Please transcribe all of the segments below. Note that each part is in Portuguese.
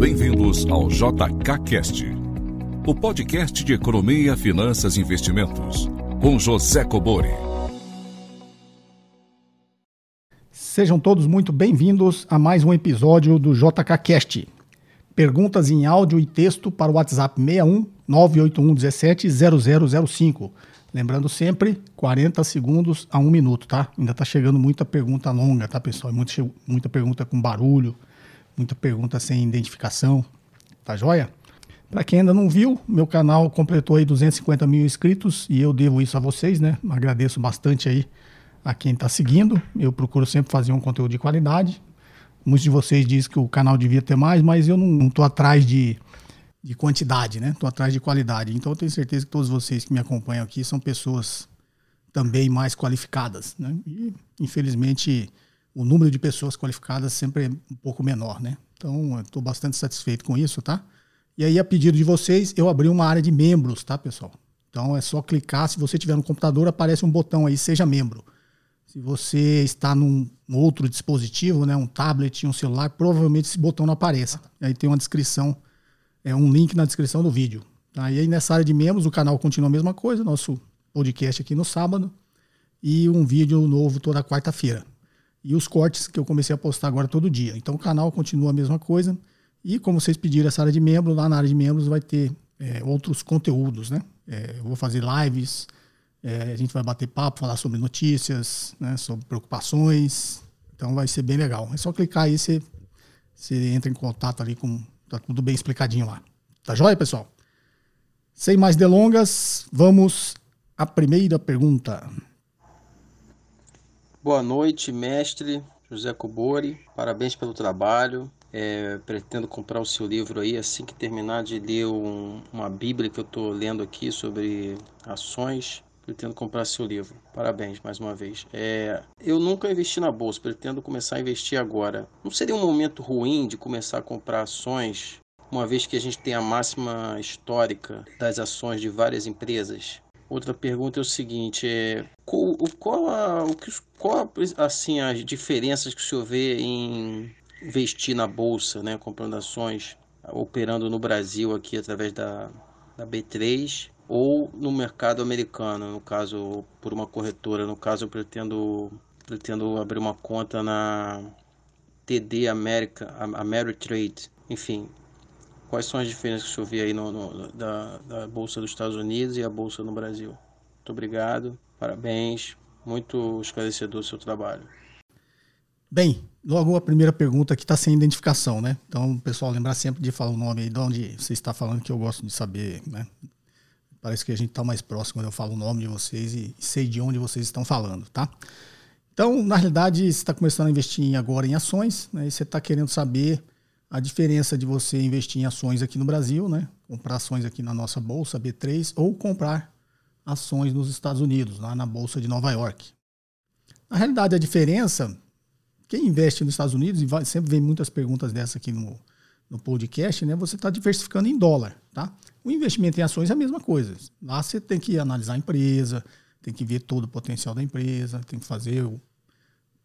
Bem-vindos ao JKCast, o podcast de economia, finanças e investimentos, com José Cobori. Sejam todos muito bem-vindos a mais um episódio do JKCast. Perguntas em áudio e texto para o WhatsApp 61 981 17 0005. Lembrando sempre, 40 segundos a um minuto, tá? Ainda tá chegando muita pergunta longa, tá, pessoal? Muita, muita pergunta com barulho, muita pergunta sem identificação, tá joia? Para quem ainda não viu, meu canal completou aí 250 mil inscritos e eu devo isso a vocês, né? Agradeço bastante aí a quem está seguindo. Eu procuro sempre fazer um conteúdo de qualidade. Muitos de vocês dizem que o canal devia ter mais, mas eu não estou atrás de, de quantidade, né? Estou atrás de qualidade. Então eu tenho certeza que todos vocês que me acompanham aqui são pessoas também mais qualificadas, né? E infelizmente o número de pessoas qualificadas sempre é um pouco menor, né? Então, estou bastante satisfeito com isso, tá? E aí, a pedido de vocês, eu abri uma área de membros, tá, pessoal? Então, é só clicar. Se você tiver no computador, aparece um botão aí, seja membro. Se você está num outro dispositivo, né, um tablet, um celular, provavelmente esse botão não apareça. Aí tem uma descrição, é um link na descrição do vídeo. Tá? E aí, nessa área de membros, o canal continua a mesma coisa, nosso podcast aqui no sábado e um vídeo novo toda quarta-feira e os cortes que eu comecei a postar agora todo dia. Então o canal continua a mesma coisa. E como vocês pediram essa área de membro, lá na área de membros vai ter é, outros conteúdos, né? É, eu vou fazer lives, é, a gente vai bater papo, falar sobre notícias, né? sobre preocupações. Então vai ser bem legal. É só clicar aí, você, você entra em contato ali com. Tá tudo bem explicadinho lá. Tá joia, pessoal? Sem mais delongas, vamos à primeira pergunta. Boa noite, mestre José Cobori. Parabéns pelo trabalho. É, pretendo comprar o seu livro aí assim que terminar de ler um, uma Bíblia que eu estou lendo aqui sobre ações. Pretendo comprar seu livro. Parabéns mais uma vez. É, eu nunca investi na bolsa, pretendo começar a investir agora. Não seria um momento ruim de começar a comprar ações, uma vez que a gente tem a máxima histórica das ações de várias empresas? Outra pergunta é o seguinte: é, qual, qual, a, qual assim, as diferenças que o senhor vê em investir na bolsa, né, comprando ações, operando no Brasil aqui através da, da B3 ou no mercado americano, no caso por uma corretora, no caso eu pretendo pretendo abrir uma conta na TD América, Ameritrade, enfim, Quais são as diferenças que o senhor vê aí no, no, da, da Bolsa dos Estados Unidos e a Bolsa no Brasil? Muito obrigado, parabéns, muito esclarecedor o seu trabalho. Bem, logo a primeira pergunta que está sem identificação, né? Então, pessoal, lembrar sempre de falar o nome aí de onde você está falando, que eu gosto de saber, né? Parece que a gente está mais próximo quando eu falo o nome de vocês e sei de onde vocês estão falando, tá? Então, na realidade, você está começando a investir agora em ações, né? E você está querendo saber a diferença de você investir em ações aqui no Brasil, né? Comprar ações aqui na nossa bolsa B3 ou comprar ações nos Estados Unidos, lá na bolsa de Nova York. Na realidade, a diferença, quem investe nos Estados Unidos, e vai, sempre vem muitas perguntas dessa aqui no, no podcast, né? Você está diversificando em dólar, tá? O investimento em ações é a mesma coisa. Lá você tem que analisar a empresa, tem que ver todo o potencial da empresa, tem que fazer o,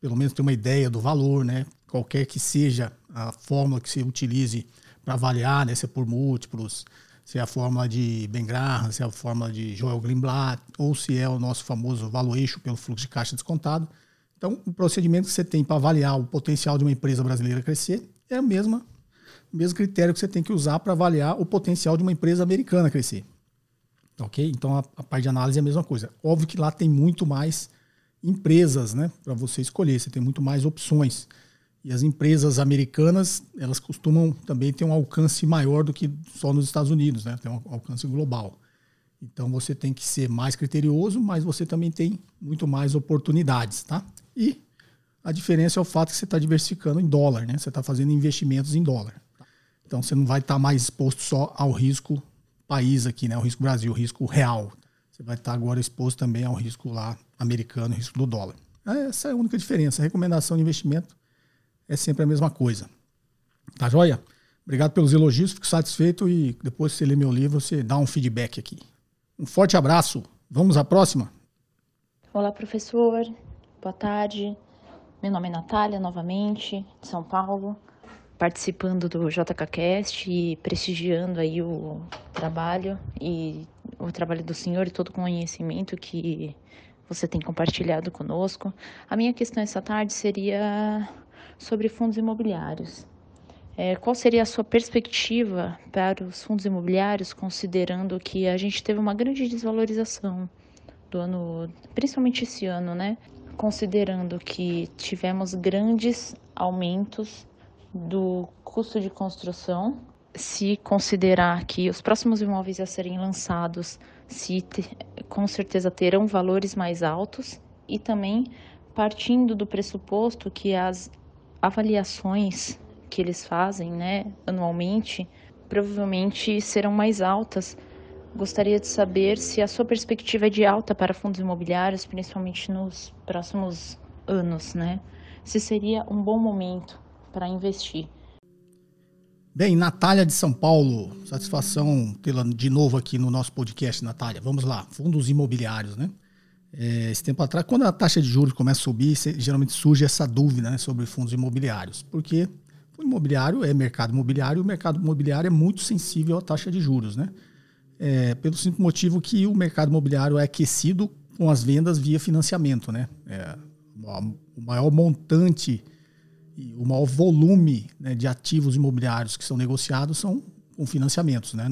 pelo menos ter uma ideia do valor, né? Qualquer que seja a fórmula que se utilize para avaliar, né? Se é por múltiplos, se é a fórmula de Ben Graham, se é a fórmula de Joel Greenblatt, ou se é o nosso famoso valuation pelo fluxo de caixa descontado. Então, o procedimento que você tem para avaliar o potencial de uma empresa brasileira crescer é o mesmo, critério que você tem que usar para avaliar o potencial de uma empresa americana crescer. Ok? Então, a, a parte de análise é a mesma coisa. Óbvio que lá tem muito mais empresas, né, para você escolher. Você tem muito mais opções. E as empresas americanas, elas costumam também ter um alcance maior do que só nos Estados Unidos, né? Tem um alcance global. Então você tem que ser mais criterioso, mas você também tem muito mais oportunidades, tá? E a diferença é o fato que você está diversificando em dólar, né? Você está fazendo investimentos em dólar. Então você não vai estar tá mais exposto só ao risco país aqui, né? O risco Brasil, o risco real. Você vai estar tá agora exposto também ao risco lá americano, risco do dólar. Essa é a única diferença. A recomendação de investimento é sempre a mesma coisa. Tá joia? Obrigado pelos elogios, fico satisfeito e depois que você ler meu livro, você dá um feedback aqui. Um forte abraço. Vamos à próxima? Olá, professor. Boa tarde. Meu nome é Natália, novamente, de São Paulo. participando do JKCast e prestigiando aí o trabalho e o trabalho do senhor e todo o conhecimento que você tem compartilhado conosco. A minha questão essa tarde seria sobre fundos imobiliários. É, qual seria a sua perspectiva para os fundos imobiliários, considerando que a gente teve uma grande desvalorização do ano, principalmente esse ano, né? Considerando que tivemos grandes aumentos do custo de construção, se considerar que os próximos imóveis a serem lançados se te, com certeza terão valores mais altos e também partindo do pressuposto que as avaliações que eles fazem, né, anualmente, provavelmente serão mais altas. Gostaria de saber se a sua perspectiva é de alta para fundos imobiliários, principalmente nos próximos anos, né? Se seria um bom momento para investir. Bem, Natália de São Paulo, satisfação tê-la de novo aqui no nosso podcast, Natália. Vamos lá, fundos imobiliários, né? É, esse tempo atrás, quando a taxa de juros começa a subir, geralmente surge essa dúvida né, sobre fundos imobiliários, porque o imobiliário é mercado imobiliário e o mercado imobiliário é muito sensível à taxa de juros, né? É, pelo simples motivo que o mercado imobiliário é aquecido com as vendas via financiamento, né? É, o maior montante e o maior volume né, de ativos imobiliários que são negociados são com financiamentos, né?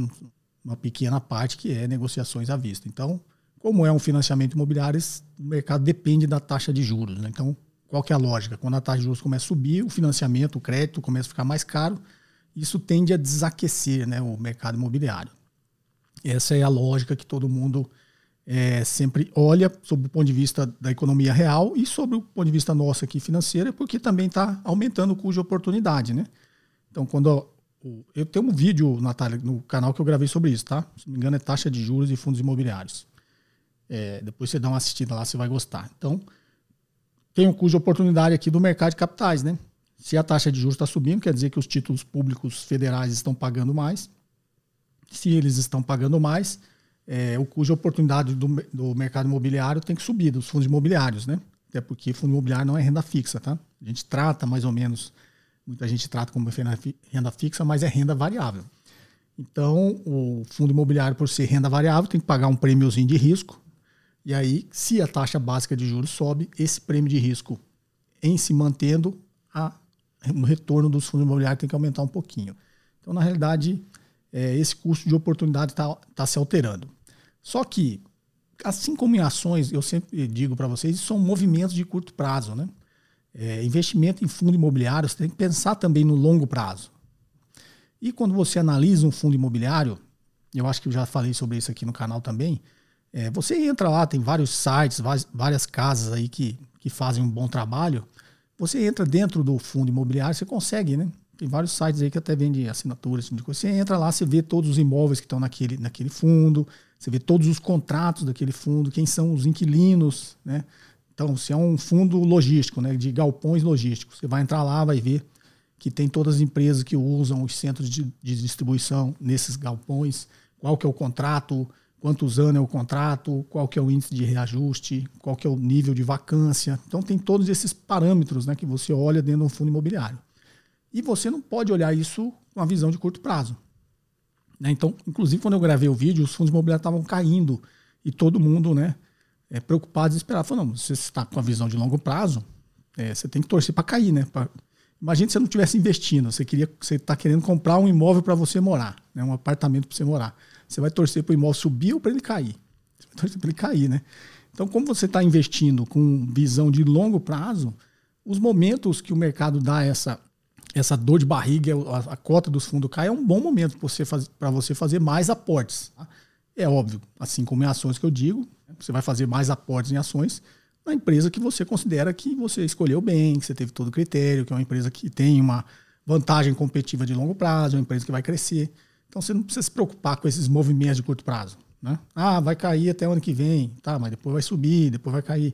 Uma pequena parte que é negociações à vista. Então, como é um financiamento imobiliário, o mercado depende da taxa de juros. Né? Então, qual que é a lógica? Quando a taxa de juros começa a subir, o financiamento, o crédito começa a ficar mais caro, isso tende a desaquecer né, o mercado imobiliário. Essa é a lógica que todo mundo é, sempre olha sob o ponto de vista da economia real e sobre o ponto de vista nosso aqui financeiro, porque também está aumentando o custo de oportunidade, né? Então, quando eu tenho um vídeo, Natália, no canal que eu gravei sobre isso, tá? Se não me engano, é taxa de juros e fundos imobiliários. É, depois você dá uma assistida lá, você vai gostar. Então, tem um custo de oportunidade aqui do mercado de capitais, né? Se a taxa de juros está subindo, quer dizer que os títulos públicos federais estão pagando mais. Se eles estão pagando mais, é, o custo de oportunidade do, do mercado imobiliário tem que subir, dos fundos imobiliários, né? Até porque fundo imobiliário não é renda fixa, tá? A gente trata mais ou menos, muita gente trata como renda fixa, mas é renda variável. Então, o fundo imobiliário, por ser renda variável, tem que pagar um prêmiozinho de risco. E aí, se a taxa básica de juros sobe, esse prêmio de risco em se mantendo, a, o retorno dos fundos imobiliários tem que aumentar um pouquinho. Então, na realidade, é, esse custo de oportunidade está tá se alterando. Só que, assim como em ações, eu sempre digo para vocês, são movimentos de curto prazo. Né? É, investimento em fundo imobiliário, você tem que pensar também no longo prazo. E quando você analisa um fundo imobiliário, eu acho que eu já falei sobre isso aqui no canal também, é, você entra lá, tem vários sites, várias casas aí que, que fazem um bom trabalho. Você entra dentro do fundo imobiliário, você consegue, né? Tem vários sites aí que até vendem assinaturas, tipo de coisa. Você entra lá, você vê todos os imóveis que estão naquele, naquele fundo, você vê todos os contratos daquele fundo, quem são os inquilinos, né? Então, se é um fundo logístico, né, de galpões logísticos, você vai entrar lá, vai ver que tem todas as empresas que usam os centros de, de distribuição nesses galpões, qual que é o contrato, quantos anos é o contrato, qual que é o índice de reajuste, qual que é o nível de vacância. Então tem todos esses parâmetros né, que você olha dentro do fundo imobiliário. E você não pode olhar isso com uma visão de curto prazo. Né? Então, inclusive, quando eu gravei o vídeo, os fundos imobiliários estavam caindo e todo mundo né, é, preocupado, desesperado. Falou, não, você está com a visão de longo prazo, é, você tem que torcer para cair. Né? Pra... Imagina se você não estivesse investindo, você queria, você está querendo comprar um imóvel para você morar, né, um apartamento para você morar. Você vai torcer para o imóvel subir ou para ele cair? Você vai torcer para ele cair, né? Então, como você está investindo com visão de longo prazo, os momentos que o mercado dá essa essa dor de barriga, a, a cota dos fundos cai, é um bom momento para você, faz, você fazer mais aportes. Tá? É óbvio, assim como em ações que eu digo, você vai fazer mais aportes em ações na empresa que você considera que você escolheu bem, que você teve todo o critério, que é uma empresa que tem uma vantagem competitiva de longo prazo, uma empresa que vai crescer. Então você não precisa se preocupar com esses movimentos de curto prazo. Né? Ah, vai cair até o ano que vem, tá, mas depois vai subir, depois vai cair.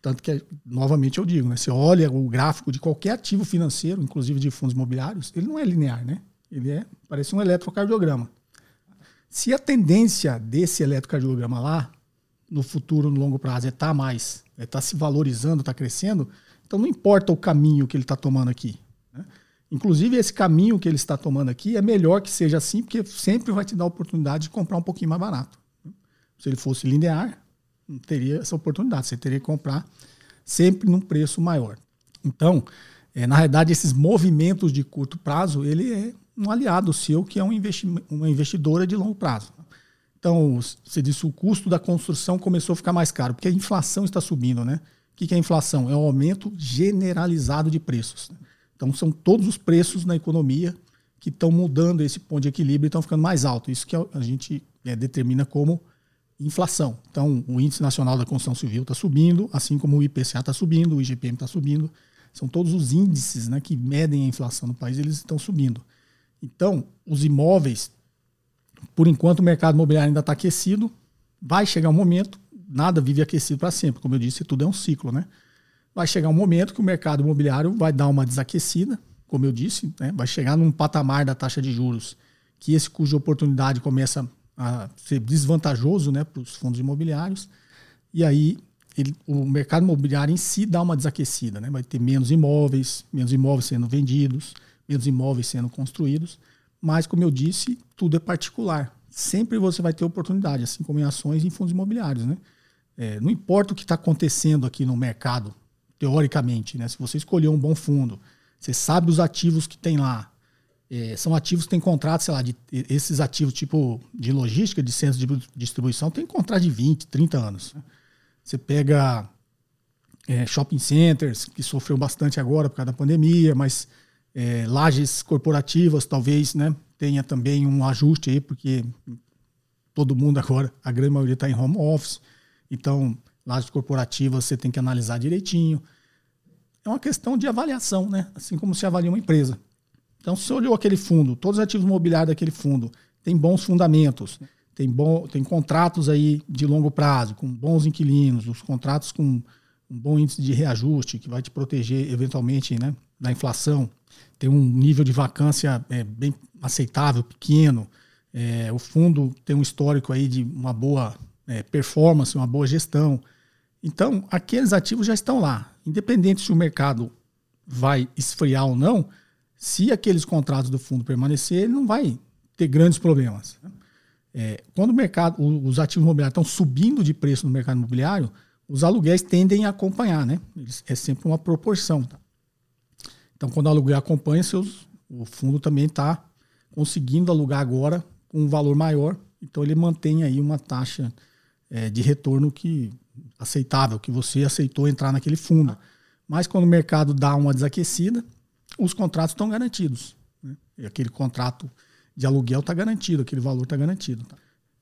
Tanto que, novamente, eu digo, né? Você olha o gráfico de qualquer ativo financeiro, inclusive de fundos imobiliários, ele não é linear, né? Ele é, parece um eletrocardiograma. Se a tendência desse eletrocardiograma lá, no futuro, no longo prazo, é estar tá mais, é estar tá se valorizando, está crescendo, então não importa o caminho que ele está tomando aqui. Né? Inclusive, esse caminho que ele está tomando aqui é melhor que seja assim, porque sempre vai te dar a oportunidade de comprar um pouquinho mais barato. Se ele fosse linear, não teria essa oportunidade. Você teria que comprar sempre num preço maior. Então, é, na realidade, esses movimentos de curto prazo, ele é um aliado seu, que é um investi uma investidora de longo prazo. Então, você disse o custo da construção começou a ficar mais caro, porque a inflação está subindo, né? O que é inflação? É um aumento generalizado de preços. Então, são todos os preços na economia que estão mudando esse ponto de equilíbrio e estão ficando mais alto. Isso que a gente é, determina como inflação. Então, o Índice Nacional da Construção Civil está subindo, assim como o IPCA está subindo, o IGPM está subindo. São todos os índices né, que medem a inflação no país, eles estão subindo. Então, os imóveis, por enquanto o mercado imobiliário ainda está aquecido, vai chegar um momento, nada vive aquecido para sempre. Como eu disse, tudo é um ciclo, né? Vai chegar um momento que o mercado imobiliário vai dar uma desaquecida, como eu disse, né? vai chegar num patamar da taxa de juros que esse custo de oportunidade começa a ser desvantajoso né, para os fundos imobiliários. E aí ele, o mercado imobiliário em si dá uma desaquecida, né? vai ter menos imóveis, menos imóveis sendo vendidos, menos imóveis sendo construídos. Mas, como eu disse, tudo é particular. Sempre você vai ter oportunidade, assim como em ações e em fundos imobiliários. Né? É, não importa o que está acontecendo aqui no mercado, teoricamente, né? se você escolher um bom fundo, você sabe dos ativos que tem lá, é, são ativos que têm contratos, sei lá, de, esses ativos tipo de logística, de centros de distribuição, tem contrato de 20, 30 anos. Você pega é, shopping centers, que sofreu bastante agora por causa da pandemia, mas é, lajes corporativas talvez né, tenha também um ajuste aí, porque todo mundo agora, a grande maioria está em home office, então lajes corporativas você tem que analisar direitinho. É uma questão de avaliação, né? assim como se avalia uma empresa. Então, se você olhou aquele fundo, todos os ativos imobiliários daquele fundo têm bons fundamentos, tem, bom, tem contratos aí de longo prazo, com bons inquilinos, os contratos com um bom índice de reajuste, que vai te proteger eventualmente né, da inflação, tem um nível de vacância é, bem aceitável, pequeno, é, o fundo tem um histórico aí de uma boa é, performance, uma boa gestão. Então, aqueles ativos já estão lá. Independente se o mercado vai esfriar ou não, se aqueles contratos do fundo permanecer, ele não vai ter grandes problemas. É, quando o mercado, os ativos imobiliários estão subindo de preço no mercado imobiliário, os aluguéis tendem a acompanhar, né? É sempre uma proporção. Tá? Então, quando o aluguel acompanha, seus, o fundo também está conseguindo alugar agora com um valor maior, então ele mantém aí uma taxa é, de retorno que aceitável, que você aceitou entrar naquele fundo. Mas quando o mercado dá uma desaquecida, os contratos estão garantidos. Né? E aquele contrato de aluguel está garantido, aquele valor está garantido. Tá?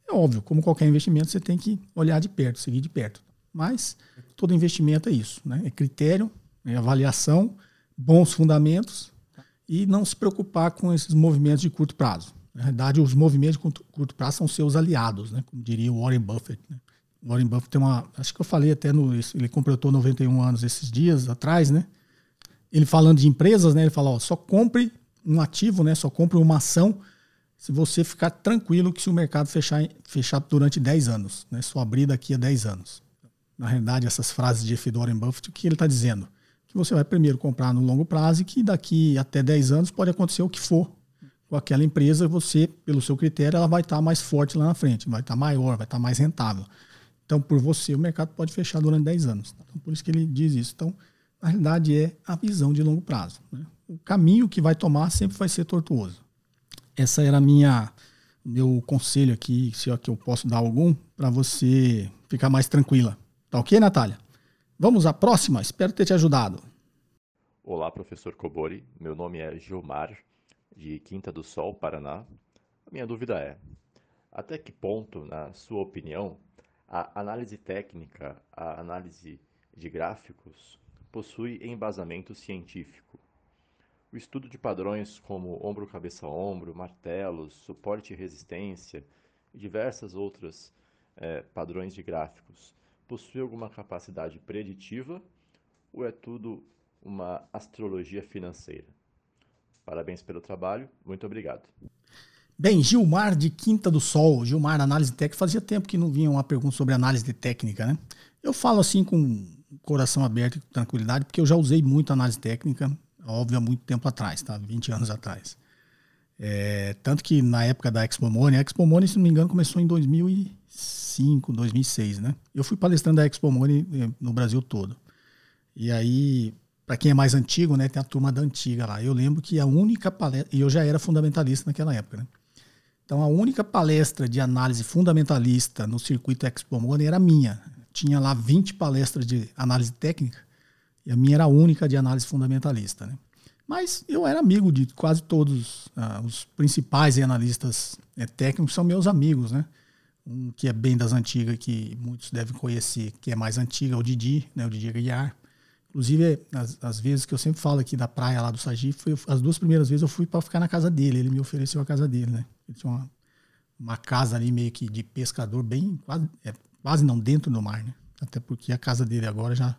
É óbvio, como qualquer investimento, você tem que olhar de perto, seguir de perto. Mas todo investimento é isso, né? É critério, é avaliação, bons fundamentos e não se preocupar com esses movimentos de curto prazo. Na verdade, os movimentos de curto prazo são seus aliados, né? Como diria o Warren Buffett. Né? Warren Buffett tem uma, acho que eu falei até no, ele completou 91 anos esses dias atrás, né? ele falando de empresas, né? Ele fala, ó, só compre um ativo, né? Só compre uma ação se você ficar tranquilo que se o mercado fechar, fechar durante 10 anos, né? Só abrir daqui a 10 anos. Na realidade, essas frases de F. Warren Buffett, o que ele está dizendo? Que você vai primeiro comprar no longo prazo e que daqui até 10 anos pode acontecer o que for com aquela empresa, você, pelo seu critério, ela vai estar tá mais forte lá na frente, vai estar tá maior, vai estar tá mais rentável. Então, por você, o mercado pode fechar durante 10 anos. Então, por isso que ele diz isso. Então, na realidade é a visão de longo prazo. Né? O caminho que vai tomar sempre vai ser tortuoso. Essa era a minha meu conselho aqui, se é que eu posso dar algum, para você ficar mais tranquila. Tá ok, Natália? Vamos à próxima, espero ter te ajudado. Olá, professor Cobori. Meu nome é Gilmar, de Quinta do Sol, Paraná. A minha dúvida é: até que ponto, na sua opinião, a análise técnica, a análise de gráficos possui embasamento científico. O estudo de padrões como ombro-cabeça-ombro, martelos, suporte e resistência e diversas outras é, padrões de gráficos possui alguma capacidade preditiva ou é tudo uma astrologia financeira? Parabéns pelo trabalho, muito obrigado. Bem, Gilmar de Quinta do Sol, Gilmar, análise técnica, fazia tempo que não vinha uma pergunta sobre análise técnica, né? Eu falo assim com coração aberto e tranquilidade, porque eu já usei muito análise técnica. óbvio, há muito tempo atrás, tá? 20 anos atrás. É, tanto que na época da Expo Money, a Expo Money, se não me engano, começou em 2005, 2006, né? Eu fui palestrando da Expo Money eh, no Brasil todo. E aí, para quem é mais antigo, né, tem a turma da antiga lá. Eu lembro que a única palestra, e eu já era fundamentalista naquela época, né? Então, a única palestra de análise fundamentalista no circuito Expo Money era minha. Tinha lá 20 palestras de análise técnica e a minha era a única de análise fundamentalista. Né? Mas eu era amigo de quase todos ah, os principais analistas é, técnicos, são meus amigos. Né? Um que é bem das antigas, que muitos devem conhecer, que é mais antiga, é o Didi, né? o Didi Aguiar. Inclusive, as, as, vezes que eu sempre falo aqui da praia lá do Sagife, as duas primeiras vezes eu fui para ficar na casa dele. Ele me ofereceu a casa dele, né? Ele tinha uma, uma casa ali meio que de pescador, bem quase, é, quase não dentro do mar, né? Até porque a casa dele agora já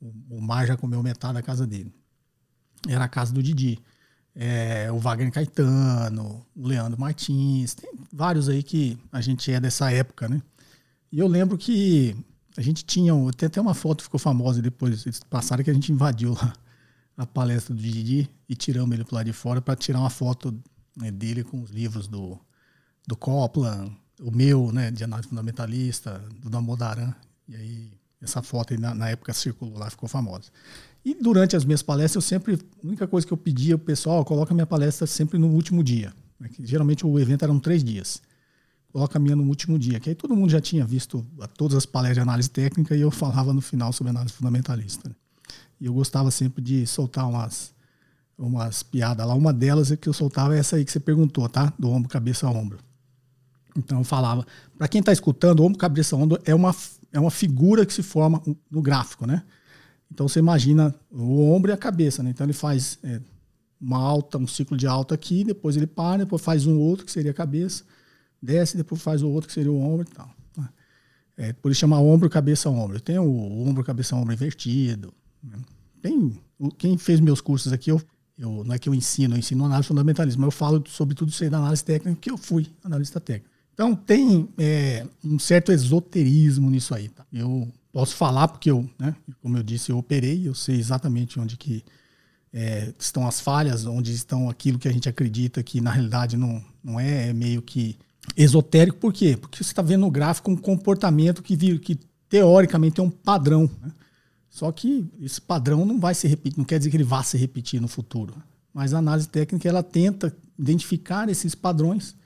o, o mar já comeu metade da casa dele. Era a casa do Didi. É, o Wagner Caetano, o Leandro Martins, tem vários aí que a gente é dessa época, né? E eu lembro que a gente tinha, tem até uma foto que ficou famosa depois, eles passaram que a gente invadiu lá a palestra do Didi e tiramos ele para lá de fora para tirar uma foto né, dele com os livros do, do Copland, o meu, né, de análise fundamentalista, do Damodaran. E aí essa foto aí na, na, época circulou lá, ficou famosa. E durante as minhas palestras, eu sempre, a única coisa que eu pedia o pessoal, coloca a minha palestra sempre no último dia. Né, geralmente o evento eram três dias. Coloca a minha no último dia, que aí todo mundo já tinha visto todas as palestras de análise técnica e eu falava no final sobre análise fundamentalista. Né. E eu gostava sempre de soltar umas, umas piadas lá. Uma delas é que eu soltava é essa aí que você perguntou, tá? Do ombro, cabeça ombro. Então eu falava, para quem está escutando, ombro, cabeça, ombro é uma é uma figura que se forma no gráfico, né? Então você imagina o ombro e a cabeça, né? Então ele faz é, uma alta, um ciclo de alta aqui, depois ele para, depois faz um outro que seria a cabeça, desce, depois faz o outro que seria o ombro e tal. Né? É, por isso chama ombro, cabeça, ombro. Tem o ombro, cabeça, ombro invertido. Né? Tem, quem fez meus cursos aqui, eu, eu, não é que eu ensino, eu ensino análise fundamentalismo, mas eu falo sobre tudo isso aí da análise técnica, porque eu fui analista técnico. Então tem é, um certo esoterismo nisso aí. Tá? Eu posso falar porque eu, né, como eu disse, eu operei, eu sei exatamente onde que é, estão as falhas, onde estão aquilo que a gente acredita que na realidade não, não é, é meio que esotérico. Por quê? Porque você está vendo no gráfico um comportamento que, que teoricamente tem um padrão. Né? Só que esse padrão não vai se repetir, não quer dizer que ele vá se repetir no futuro. Mas a análise técnica ela tenta identificar esses padrões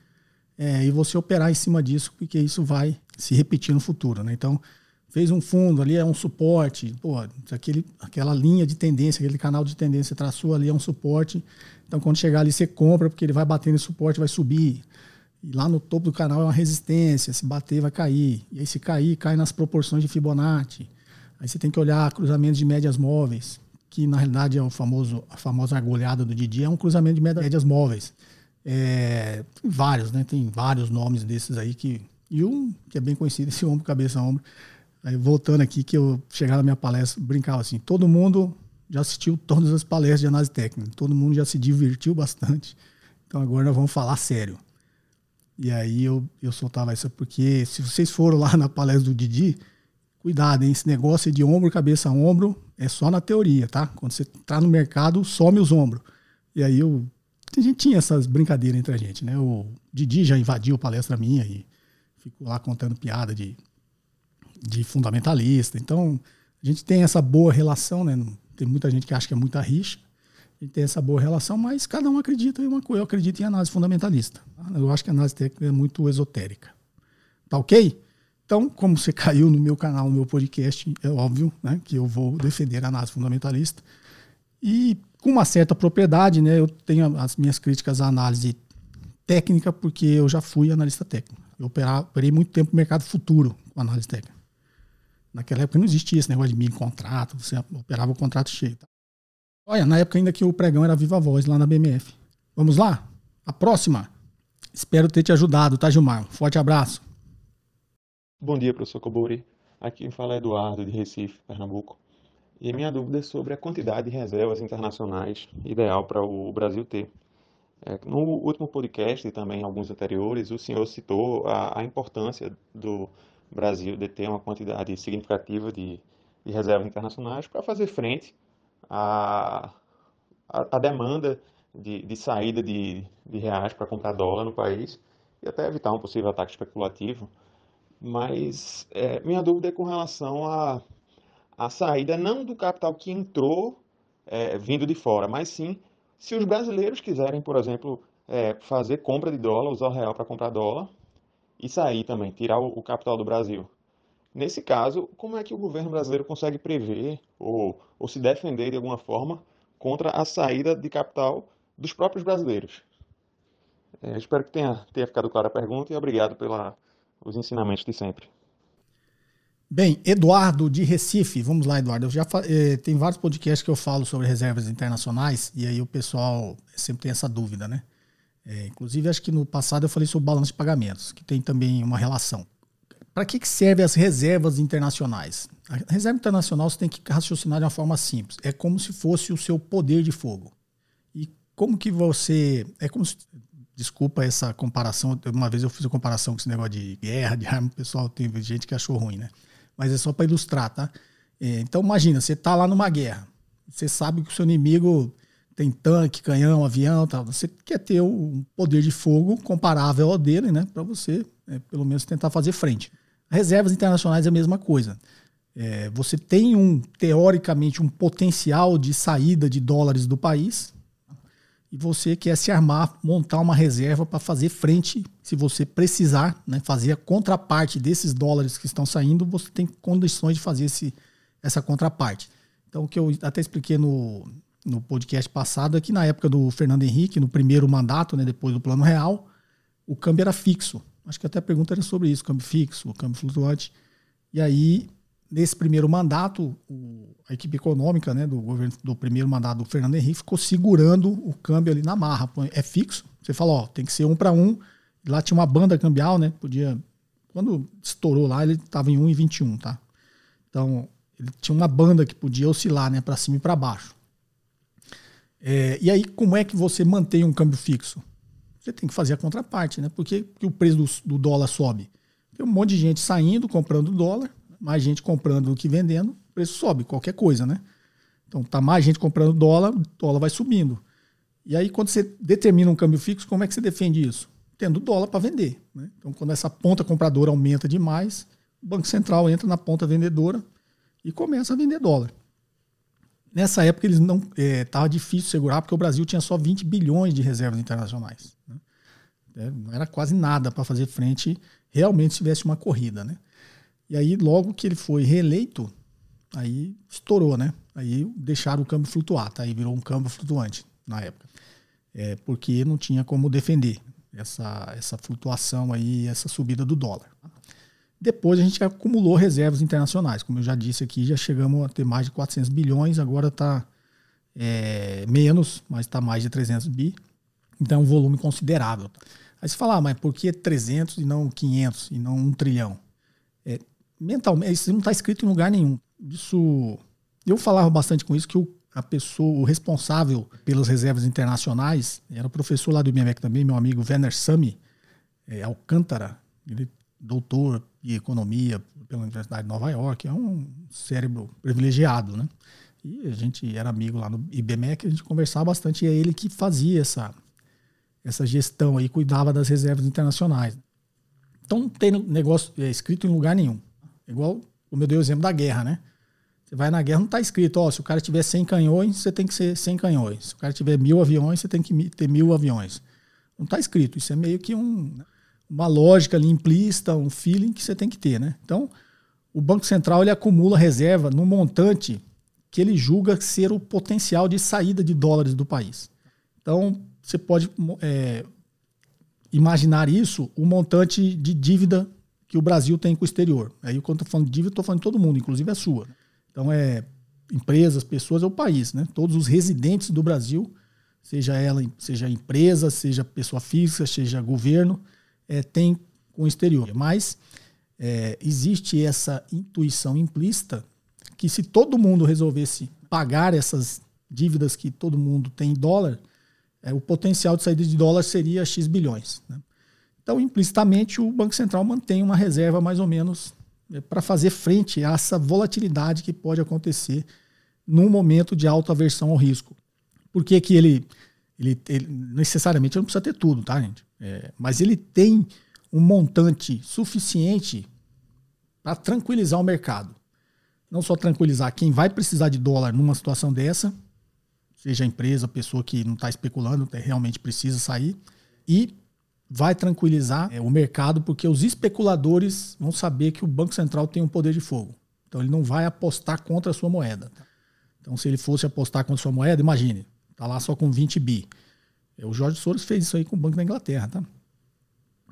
é, e você operar em cima disso, porque isso vai se repetir no futuro. Né? Então, fez um fundo ali, é um suporte, pô, aquele, aquela linha de tendência, aquele canal de tendência traçou ali é um suporte. Então, quando chegar ali, você compra, porque ele vai bater nesse suporte, vai subir. E lá no topo do canal é uma resistência, se bater, vai cair. E aí, se cair, cai nas proporções de Fibonacci. Aí você tem que olhar cruzamentos de médias móveis, que na realidade é o famoso, a famosa agulhada do Didi, é um cruzamento de médias móveis. É, tem vários, né? Tem vários nomes desses aí que. E um que é bem conhecido, esse ombro, cabeça, ombro. Aí voltando aqui, que eu chegava na minha palestra, brincava assim, todo mundo já assistiu todas as palestras de análise técnica, todo mundo já se divertiu bastante. Então agora nós vamos falar sério. E aí eu, eu soltava isso porque se vocês foram lá na palestra do Didi, cuidado, hein? Esse negócio de ombro, cabeça, ombro é só na teoria, tá? Quando você tá no mercado, some os ombros. E aí eu a gente tinha essas brincadeiras entre a gente, né? O Didi já invadiu a palestra minha e ficou lá contando piada de, de fundamentalista. Então, a gente tem essa boa relação, né? Tem muita gente que acha que é muita rixa. A gente tem essa boa relação, mas cada um acredita em uma coisa. Eu acredito em análise fundamentalista. Eu acho que a análise técnica é muito esotérica. Tá ok? Então, como você caiu no meu canal, no meu podcast, é óbvio né, que eu vou defender a análise fundamentalista. E com uma certa propriedade, né? Eu tenho as minhas críticas à análise técnica, porque eu já fui analista técnico. Eu operei muito tempo no mercado futuro com análise técnica. Naquela época não existia esse negócio de mil contrato, você operava o contrato cheio. Olha, na época ainda que o pregão era viva voz lá na BMF. Vamos lá? A próxima. Espero ter te ajudado, tá, Gilmar? Forte abraço. Bom dia, professor Cobori. Aqui quem fala é Eduardo, de Recife, Pernambuco. E a minha dúvida é sobre a quantidade de reservas internacionais ideal para o Brasil ter. É, no último podcast e também alguns anteriores, o senhor citou a, a importância do Brasil de ter uma quantidade significativa de, de reservas internacionais para fazer frente a demanda de, de saída de, de reais para comprar dólar no país e até evitar um possível ataque especulativo. Mas é, minha dúvida é com relação à a, a saída não do capital que entrou é, vindo de fora, mas sim se os brasileiros quiserem, por exemplo, é, fazer compra de dólar, usar o real para comprar dólar e sair também, tirar o, o capital do Brasil. Nesse caso, como é que o governo brasileiro consegue prever ou, ou se defender de alguma forma contra a saída de capital dos próprios brasileiros? É, espero que tenha, tenha ficado clara a pergunta e obrigado pelos ensinamentos de sempre. Bem, Eduardo de Recife, vamos lá, Eduardo. Eu já eh, tem vários podcasts que eu falo sobre reservas internacionais e aí o pessoal sempre tem essa dúvida, né? É, inclusive, acho que no passado eu falei sobre balanço de pagamentos, que tem também uma relação. Para que, que servem as reservas internacionais? A reserva internacional você tem que raciocinar de uma forma simples. É como se fosse o seu poder de fogo. E como que você. É como se, Desculpa essa comparação. Uma vez eu fiz a comparação com esse negócio de guerra, de arma. O pessoal tem gente que achou ruim, né? Mas é só para ilustrar, tá? É, então imagina, você tá lá numa guerra. Você sabe que o seu inimigo tem tanque, canhão, avião, tal. Você quer ter um poder de fogo comparável ao dele, né? Para você, é, pelo menos, tentar fazer frente. Reservas internacionais é a mesma coisa. É, você tem um, teoricamente, um potencial de saída de dólares do país, e você quer se armar, montar uma reserva para fazer frente, se você precisar, né, fazer a contraparte desses dólares que estão saindo, você tem condições de fazer esse, essa contraparte. Então, o que eu até expliquei no, no podcast passado é que na época do Fernando Henrique, no primeiro mandato, né, depois do Plano Real, o câmbio era fixo. Acho que até a pergunta era sobre isso, câmbio fixo, câmbio flutuante. E aí nesse primeiro mandato, a equipe econômica né, do governo do primeiro mandato do Fernando Henrique ficou segurando o câmbio ali na marra. É fixo. Você fala, ó, tem que ser um para um. Lá tinha uma banda cambial, né? Podia. Quando estourou lá, ele estava em 1,21, tá? Então, ele tinha uma banda que podia oscilar, né, para cima e para baixo. É, e aí, como é que você mantém um câmbio fixo? Você tem que fazer a contraparte, né? Por que o preço do, do dólar sobe? Tem um monte de gente saindo, comprando dólar, mais gente comprando do que vendendo, o preço sobe, qualquer coisa, né? Então tá mais gente comprando dólar, o dólar vai subindo. E aí quando você determina um câmbio fixo, como é que você defende isso? Tendo dólar para vender. Né? Então quando essa ponta compradora aumenta demais, o Banco Central entra na ponta vendedora e começa a vender dólar. Nessa época eles não estava é, difícil segurar porque o Brasil tinha só 20 bilhões de reservas internacionais. Né? É, não era quase nada para fazer frente realmente se tivesse uma corrida, né? E aí, logo que ele foi reeleito, aí estourou, né? Aí deixaram o câmbio flutuar, tá? Aí virou um câmbio flutuante na época. É, porque não tinha como defender essa, essa flutuação aí, essa subida do dólar. Depois a gente acumulou reservas internacionais. Como eu já disse aqui, já chegamos a ter mais de 400 bilhões, agora está é, menos, mas está mais de 300 bi. Então é um volume considerável. Aí você fala, ah, mas por que 300 e não 500 e não 1 trilhão? É, mentalmente, isso não está escrito em lugar nenhum. Isso. Eu falava bastante com isso, que o, a pessoa, o responsável pelas reservas internacionais, era o professor lá do IBMEC também, meu amigo Werner Sami é, Alcântara, ele é doutor em economia pela Universidade de Nova York, é um cérebro privilegiado, né? E a gente era amigo lá no IBMEC, a gente conversava bastante, e é ele que fazia essa, essa gestão aí, cuidava das reservas internacionais. Então não tem negócio é, escrito em lugar nenhum. Igual, como eu dei o exemplo da guerra, né? Você vai na guerra, não está escrito, ó, se o cara tiver 100 canhões, você tem que ser 100 canhões. Se o cara tiver mil aviões, você tem que ter mil aviões. Não está escrito. Isso é meio que um, uma lógica ali implícita, um feeling que você tem que ter, né? Então, o Banco Central ele acumula reserva no montante que ele julga ser o potencial de saída de dólares do país. Então, você pode é, imaginar isso, o montante de dívida que o Brasil tem com o exterior. Aí, quando estou falando de dívida, estou falando de todo mundo, inclusive a sua. Então, é empresas, pessoas, é o país, né? Todos os residentes do Brasil, seja ela, seja empresa, seja pessoa física, seja governo, é, tem com o exterior. Mas é, existe essa intuição implícita que se todo mundo resolvesse pagar essas dívidas que todo mundo tem em dólar, é, o potencial de saída de dólar seria X bilhões. Né? Então, implicitamente, o Banco Central mantém uma reserva mais ou menos é, para fazer frente a essa volatilidade que pode acontecer num momento de alta aversão ao risco. Por que, que ele, ele, ele necessariamente não precisa ter tudo, tá, gente? É, mas ele tem um montante suficiente para tranquilizar o mercado. Não só tranquilizar quem vai precisar de dólar numa situação dessa, seja a empresa, a pessoa que não está especulando, realmente precisa sair, e vai tranquilizar é, o mercado, porque os especuladores vão saber que o Banco Central tem um poder de fogo. Então ele não vai apostar contra a sua moeda. Então, se ele fosse apostar contra a sua moeda, imagine, tá lá só com 20 bi. É, o Jorge Soros fez isso aí com o Banco da Inglaterra, tá?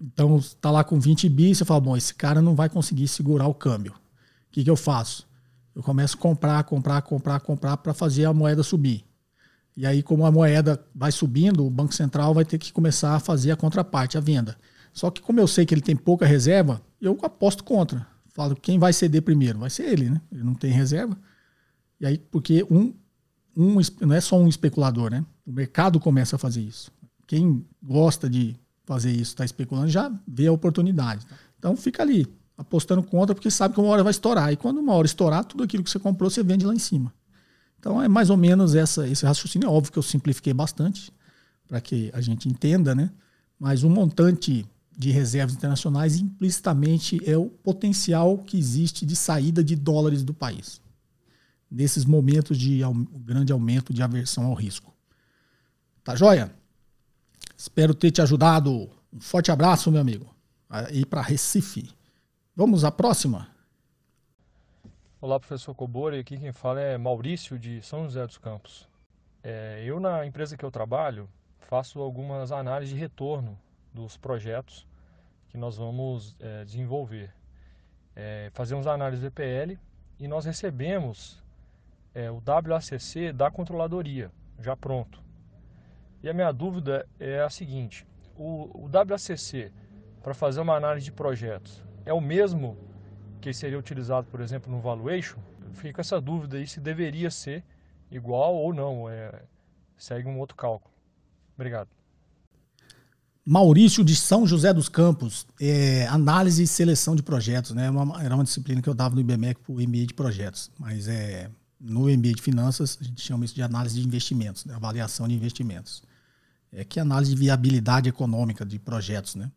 Então, está lá com 20 bi, você fala, bom, esse cara não vai conseguir segurar o câmbio. O que, que eu faço? Eu começo a comprar, comprar, comprar, comprar para fazer a moeda subir. E aí, como a moeda vai subindo, o Banco Central vai ter que começar a fazer a contraparte, a venda. Só que como eu sei que ele tem pouca reserva, eu aposto contra. Falo, quem vai ceder primeiro? Vai ser ele, né? Ele não tem reserva. E aí, porque um, um não é só um especulador, né? O mercado começa a fazer isso. Quem gosta de fazer isso, está especulando, já vê a oportunidade. Então fica ali, apostando contra, porque sabe que uma hora vai estourar. E quando uma hora estourar, tudo aquilo que você comprou, você vende lá em cima. Então é mais ou menos essa, esse raciocínio. É óbvio que eu simplifiquei bastante para que a gente entenda, né? Mas um montante de reservas internacionais implicitamente é o potencial que existe de saída de dólares do país. Nesses momentos de grande aumento de aversão ao risco. Tá joia? Espero ter te ajudado. Um forte abraço, meu amigo. Aí para Recife. Vamos à próxima. Olá, professor Cobori. Aqui quem fala é Maurício de São José dos Campos. É, eu, na empresa que eu trabalho, faço algumas análises de retorno dos projetos que nós vamos é, desenvolver. É, fazemos análise VPL e nós recebemos é, o WACC da controladoria, já pronto. E a minha dúvida é a seguinte: o, o WACC para fazer uma análise de projetos é o mesmo que seria utilizado, por exemplo, no valuation? Fica essa dúvida aí se deveria ser igual ou não. É, segue um outro cálculo. Obrigado. Maurício de São José dos Campos, é, análise e seleção de projetos, né? Uma, era uma disciplina que eu dava no IBMEC para o MBA de projetos, mas é, no MBA de finanças a gente chama isso de análise de investimentos, né? avaliação de investimentos é, que é análise de viabilidade econômica de projetos, né?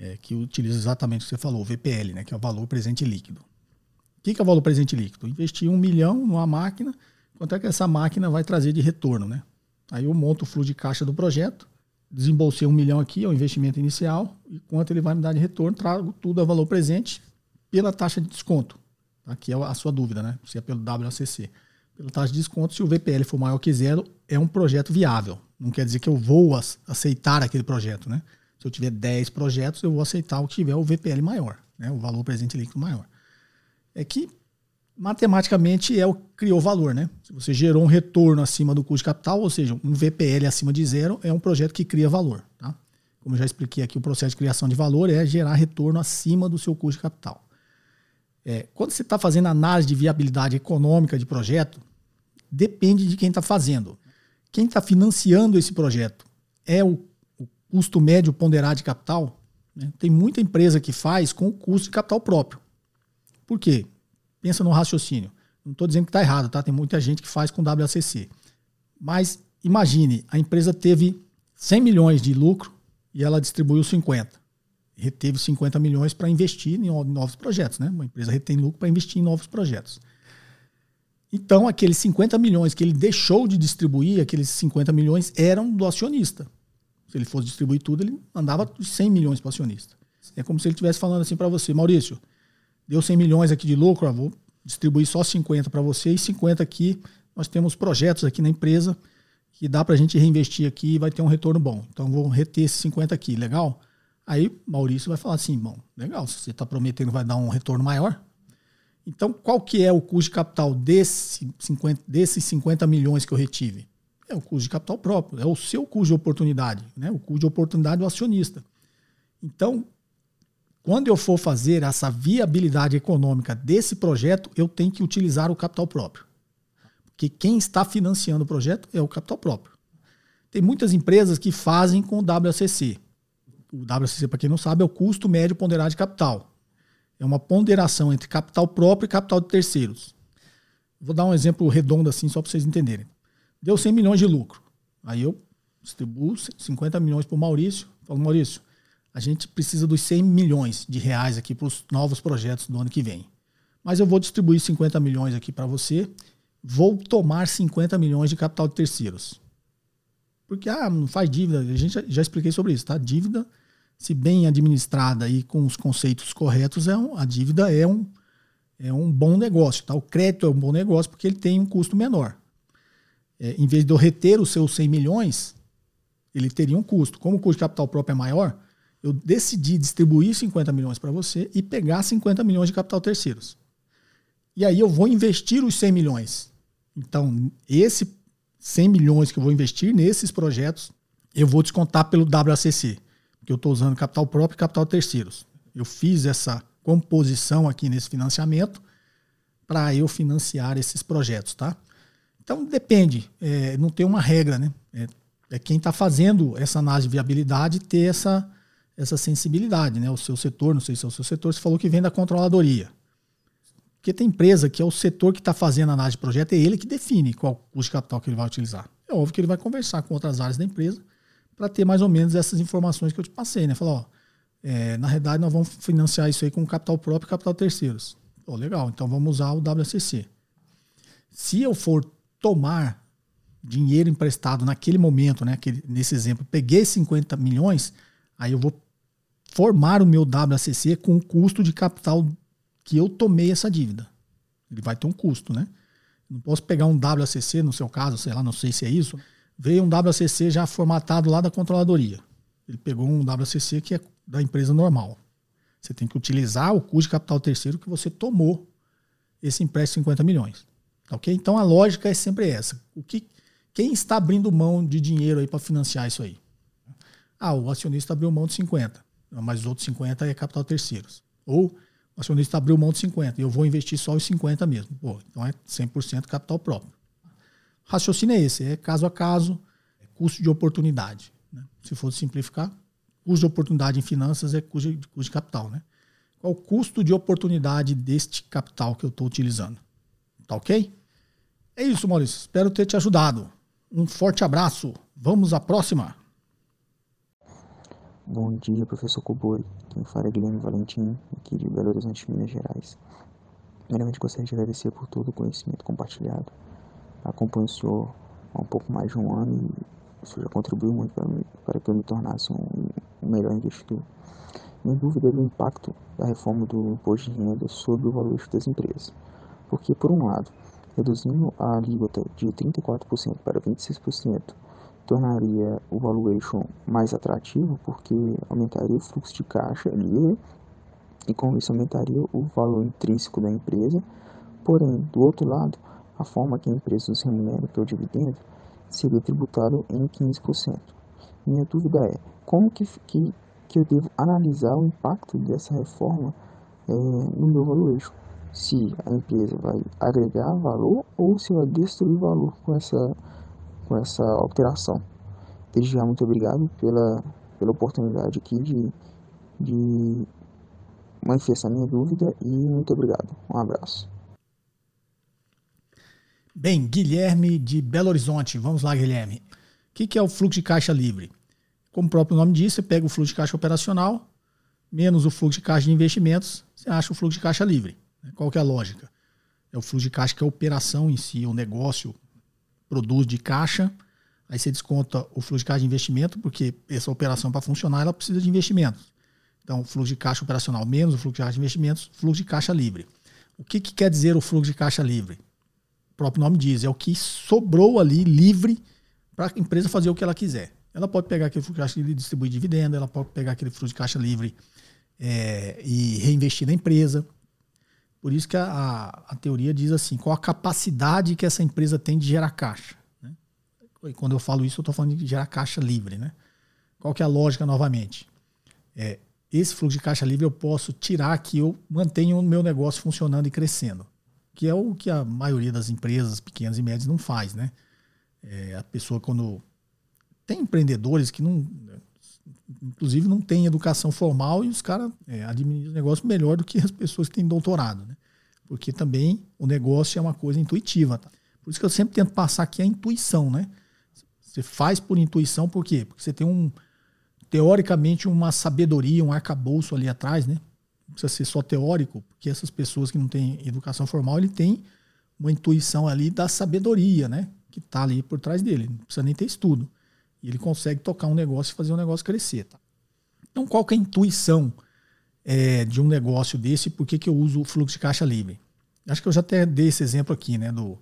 É, que utiliza exatamente o que você falou, o VPL, né? que é o valor presente líquido. O que, que é o valor presente líquido? Investir um milhão numa máquina, quanto é que essa máquina vai trazer de retorno, né? Aí eu monto o fluxo de caixa do projeto, desembolsei um milhão aqui, é o investimento inicial, e quanto ele vai me dar de retorno, trago tudo a valor presente pela taxa de desconto. Aqui é a sua dúvida, né? Se é pelo WACC. Pela taxa de desconto, se o VPL for maior que zero, é um projeto viável. Não quer dizer que eu vou aceitar aquele projeto, né? Se eu tiver 10 projetos, eu vou aceitar o que tiver o VPL maior, né? o valor presente líquido maior. É que matematicamente é o criou valor, né? Se você gerou um retorno acima do custo de capital, ou seja, um VPL acima de zero, é um projeto que cria valor, tá? Como eu já expliquei aqui, o processo de criação de valor é gerar retorno acima do seu custo de capital. É, quando você está fazendo análise de viabilidade econômica de projeto, depende de quem está fazendo. Quem está financiando esse projeto é o, custo médio ponderado de capital. Né? Tem muita empresa que faz com o custo de capital próprio. Por quê? Pensa no raciocínio. Não estou dizendo que está errado, tá? Tem muita gente que faz com WACC. Mas imagine, a empresa teve 100 milhões de lucro e ela distribuiu 50. Reteve 50 milhões para investir em novos projetos. Né? Uma empresa retém lucro para investir em novos projetos. Então, aqueles 50 milhões que ele deixou de distribuir, aqueles 50 milhões eram do acionista. Se ele fosse distribuir tudo, ele mandava 100 milhões para o acionista. É como se ele estivesse falando assim para você, Maurício, deu 100 milhões aqui de lucro, vou distribuir só 50 para você e 50 aqui. Nós temos projetos aqui na empresa que dá para a gente reinvestir aqui e vai ter um retorno bom. Então, vou reter esses 50 aqui, legal? Aí, Maurício vai falar assim, bom, legal, se você está prometendo vai dar um retorno maior, então, qual que é o custo de capital desse 50, desses 50 milhões que eu retive? É o custo de capital próprio, é o seu custo de oportunidade, né? o custo de oportunidade do acionista. Então, quando eu for fazer essa viabilidade econômica desse projeto, eu tenho que utilizar o capital próprio. Porque quem está financiando o projeto é o capital próprio. Tem muitas empresas que fazem com o WACC. O WACC, para quem não sabe, é o custo médio ponderado de capital. É uma ponderação entre capital próprio e capital de terceiros. Vou dar um exemplo redondo assim, só para vocês entenderem. Deu 100 milhões de lucro. Aí eu distribuo 50 milhões para o Maurício. Falo, Maurício, a gente precisa dos 100 milhões de reais aqui para os novos projetos do ano que vem. Mas eu vou distribuir 50 milhões aqui para você. Vou tomar 50 milhões de capital de terceiros. Porque, ah, não faz dívida. A gente já, já expliquei sobre isso, tá? Dívida, se bem administrada e com os conceitos corretos, é um, a dívida é um, é um bom negócio, tá? O crédito é um bom negócio porque ele tem um custo menor. É, em vez de eu reter os seus 100 milhões, ele teria um custo. Como o custo de capital próprio é maior, eu decidi distribuir 50 milhões para você e pegar 50 milhões de capital terceiros. E aí eu vou investir os 100 milhões. Então, esse 100 milhões que eu vou investir nesses projetos, eu vou descontar pelo WACC, que eu estou usando capital próprio e capital terceiros. Eu fiz essa composição aqui nesse financiamento para eu financiar esses projetos, tá? Então depende, é, não tem uma regra, né? É, é quem está fazendo essa análise de viabilidade ter essa, essa sensibilidade, né? O seu setor, não sei se é o seu setor, você falou que vem da controladoria. Porque tem empresa que é o setor que está fazendo a análise de projeto, é ele que define qual custo de capital que ele vai utilizar. É óbvio que ele vai conversar com outras áreas da empresa para ter mais ou menos essas informações que eu te passei, né? Falar, ó, é, na realidade nós vamos financiar isso aí com capital próprio e capital terceiros. Pô, legal, então vamos usar o WCC. Se eu for tomar dinheiro emprestado naquele momento, né, aquele, nesse exemplo, peguei 50 milhões, aí eu vou formar o meu WACC com o custo de capital que eu tomei essa dívida. Ele vai ter um custo, né? Não posso pegar um WACC, no seu caso, sei lá, não sei se é isso. Veio um WACC já formatado lá da controladoria. Ele pegou um WACC que é da empresa normal. Você tem que utilizar o custo de capital terceiro que você tomou esse empréstimo de 50 milhões. Ok? Então a lógica é sempre essa. O que, quem está abrindo mão de dinheiro aí para financiar isso aí? Ah, o acionista abriu mão de 50, mas os outros 50 é capital terceiros. Ou o acionista abriu mão de 50 e eu vou investir só os 50 mesmo. Pô, então é 100% capital próprio. O raciocínio é esse, é caso a caso, é custo de oportunidade. Né? Se for simplificar, custo de oportunidade em finanças é custo de, custo de capital. Né? Qual o custo de oportunidade deste capital que eu estou utilizando? Tá ok? É isso, Maurício. Espero ter te ajudado. Um forte abraço. Vamos à próxima. Bom dia, professor Cobori. Quem fala é Guilherme Valentim, aqui de Belo Horizonte, Minas Gerais. Primeiramente, gostaria de agradecer por todo o conhecimento compartilhado. Acompanho o senhor há um pouco mais de um ano e o senhor já contribuiu muito para, mim, para que eu me tornasse um, um melhor investidor. Minha dúvida é do impacto da reforma do imposto de renda sobre o valor das empresas. Porque, por um lado, reduzindo a alíquota de 34% para 26%, tornaria o valuation mais atrativo porque aumentaria o fluxo de caixa livre e com isso aumentaria o valor intrínseco da empresa. Porém, do outro lado, a forma que a empresa nos remunera, que é o dividendo, seria tributado em 15%. Minha dúvida é, como que, que, que eu devo analisar o impacto dessa reforma é, no meu valuation? Se a empresa vai agregar valor ou se vai destruir valor com essa, com essa alteração. Desde já, muito obrigado pela, pela oportunidade aqui de, de manifestar minha dúvida e muito obrigado. Um abraço. Bem, Guilherme de Belo Horizonte. Vamos lá, Guilherme. O que, que é o fluxo de caixa livre? Como o próprio nome diz, você pega o fluxo de caixa operacional menos o fluxo de caixa de investimentos, você acha o fluxo de caixa livre. Né? Qual que é a lógica? É o fluxo de caixa que é a operação em si, o negócio produz de caixa, aí você desconta o fluxo de caixa de investimento, porque essa operação para funcionar ela precisa de investimentos. Então, fluxo de caixa operacional menos o fluxo de caixa de investimentos, fluxo de caixa livre. O que, que quer dizer o fluxo de caixa livre? O próprio nome diz, é o que sobrou ali livre para a empresa fazer o que ela quiser. Ela pode pegar aquele fluxo de caixa livre e distribuir dividendo, ela pode pegar aquele fluxo de caixa livre é, e reinvestir na empresa. Por isso que a, a, a, teoria diz assim, qual a capacidade que essa empresa tem de gerar caixa. Né? E quando eu falo isso, eu estou falando de gerar caixa livre. Né? Qual que é a lógica novamente? É, esse fluxo de caixa livre eu posso tirar que eu mantenho o meu negócio funcionando e crescendo. Que é o que a maioria das empresas pequenas e médias não faz. Né? É, a pessoa quando... Tem empreendedores que não inclusive não tem educação formal e os caras é, administram o negócio melhor do que as pessoas que têm doutorado, né? Porque também o negócio é uma coisa intuitiva, tá? Por isso que eu sempre tento passar aqui a intuição, né? Você faz por intuição, por quê? Porque você tem um, teoricamente, uma sabedoria, um arcabouço ali atrás, né? Não precisa ser só teórico, porque essas pessoas que não têm educação formal, ele tem uma intuição ali da sabedoria, né? Que está ali por trás dele. Não precisa nem ter estudo. E ele consegue tocar um negócio e fazer um negócio crescer. Tá? Então, qual que é a intuição é, de um negócio desse? Por que, que eu uso o fluxo de caixa livre? Acho que eu já até dei esse exemplo aqui, né? Do,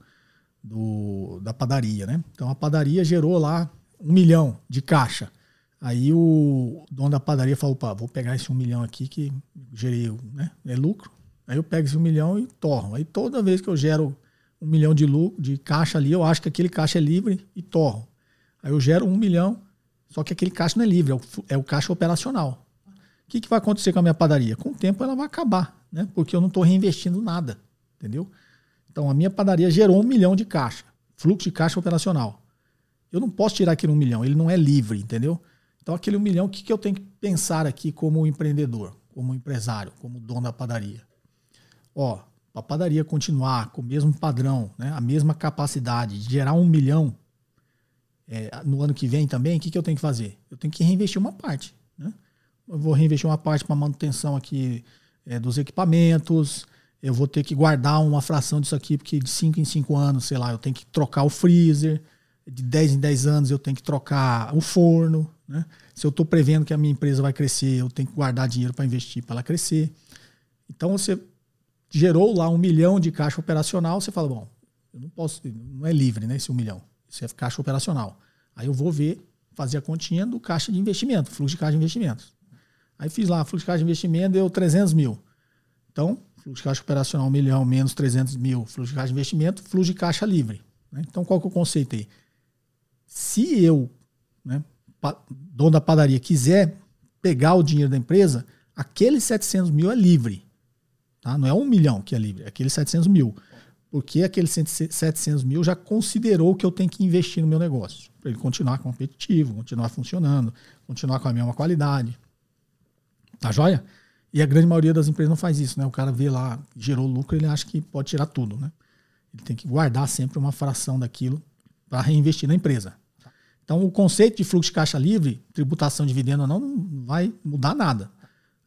do, da padaria, né? Então, a padaria gerou lá um milhão de caixa. Aí o dono da padaria falou, pá, vou pegar esse um milhão aqui que gerei, né? É lucro. Aí eu pego esse um milhão e torro. Aí toda vez que eu gero um milhão de lucro, de caixa ali, eu acho que aquele caixa é livre e torro. Aí eu gero um milhão, só que aquele caixa não é livre, é o, é o caixa operacional. O que, que vai acontecer com a minha padaria? Com o tempo ela vai acabar, né? Porque eu não estou reinvestindo nada, entendeu? Então a minha padaria gerou um milhão de caixa, fluxo de caixa operacional. Eu não posso tirar aquele um milhão, ele não é livre, entendeu? Então aquele um milhão, o que, que eu tenho que pensar aqui como empreendedor, como empresário, como dono da padaria? Ó, a padaria continuar com o mesmo padrão, né, a mesma capacidade de gerar um milhão é, no ano que vem também, o que, que eu tenho que fazer? Eu tenho que reinvestir uma parte. Né? Eu vou reinvestir uma parte para manutenção aqui é, dos equipamentos, eu vou ter que guardar uma fração disso aqui, porque de 5 em 5 anos, sei lá, eu tenho que trocar o freezer, de 10 em 10 anos eu tenho que trocar o forno. Né? Se eu estou prevendo que a minha empresa vai crescer, eu tenho que guardar dinheiro para investir para ela crescer. Então você gerou lá um milhão de caixa operacional, você fala, bom, eu não posso, não é livre, né, esse um milhão. Isso é caixa operacional. Aí eu vou ver, fazer a continha do caixa de investimento, fluxo de caixa de investimentos. Aí fiz lá, fluxo de caixa de investimento deu 300 mil. Então, fluxo de caixa operacional, 1 milhão menos 300 mil, fluxo de caixa de investimento, fluxo de caixa livre. Né? Então, qual que é o conceito aí? Se eu, né, dono da padaria, quiser pegar o dinheiro da empresa, aqueles 700 mil é livre. Tá? Não é um milhão que é livre, é aqueles 700 mil. Porque aqueles 700 mil já considerou que eu tenho que investir no meu negócio. Para ele continuar competitivo, continuar funcionando, continuar com a mesma qualidade. Tá joia? E a grande maioria das empresas não faz isso, né? O cara vê lá, gerou lucro, ele acha que pode tirar tudo, né? Ele tem que guardar sempre uma fração daquilo para reinvestir na empresa. Então, o conceito de fluxo de caixa livre, tributação, dividendo ou não, não vai mudar nada.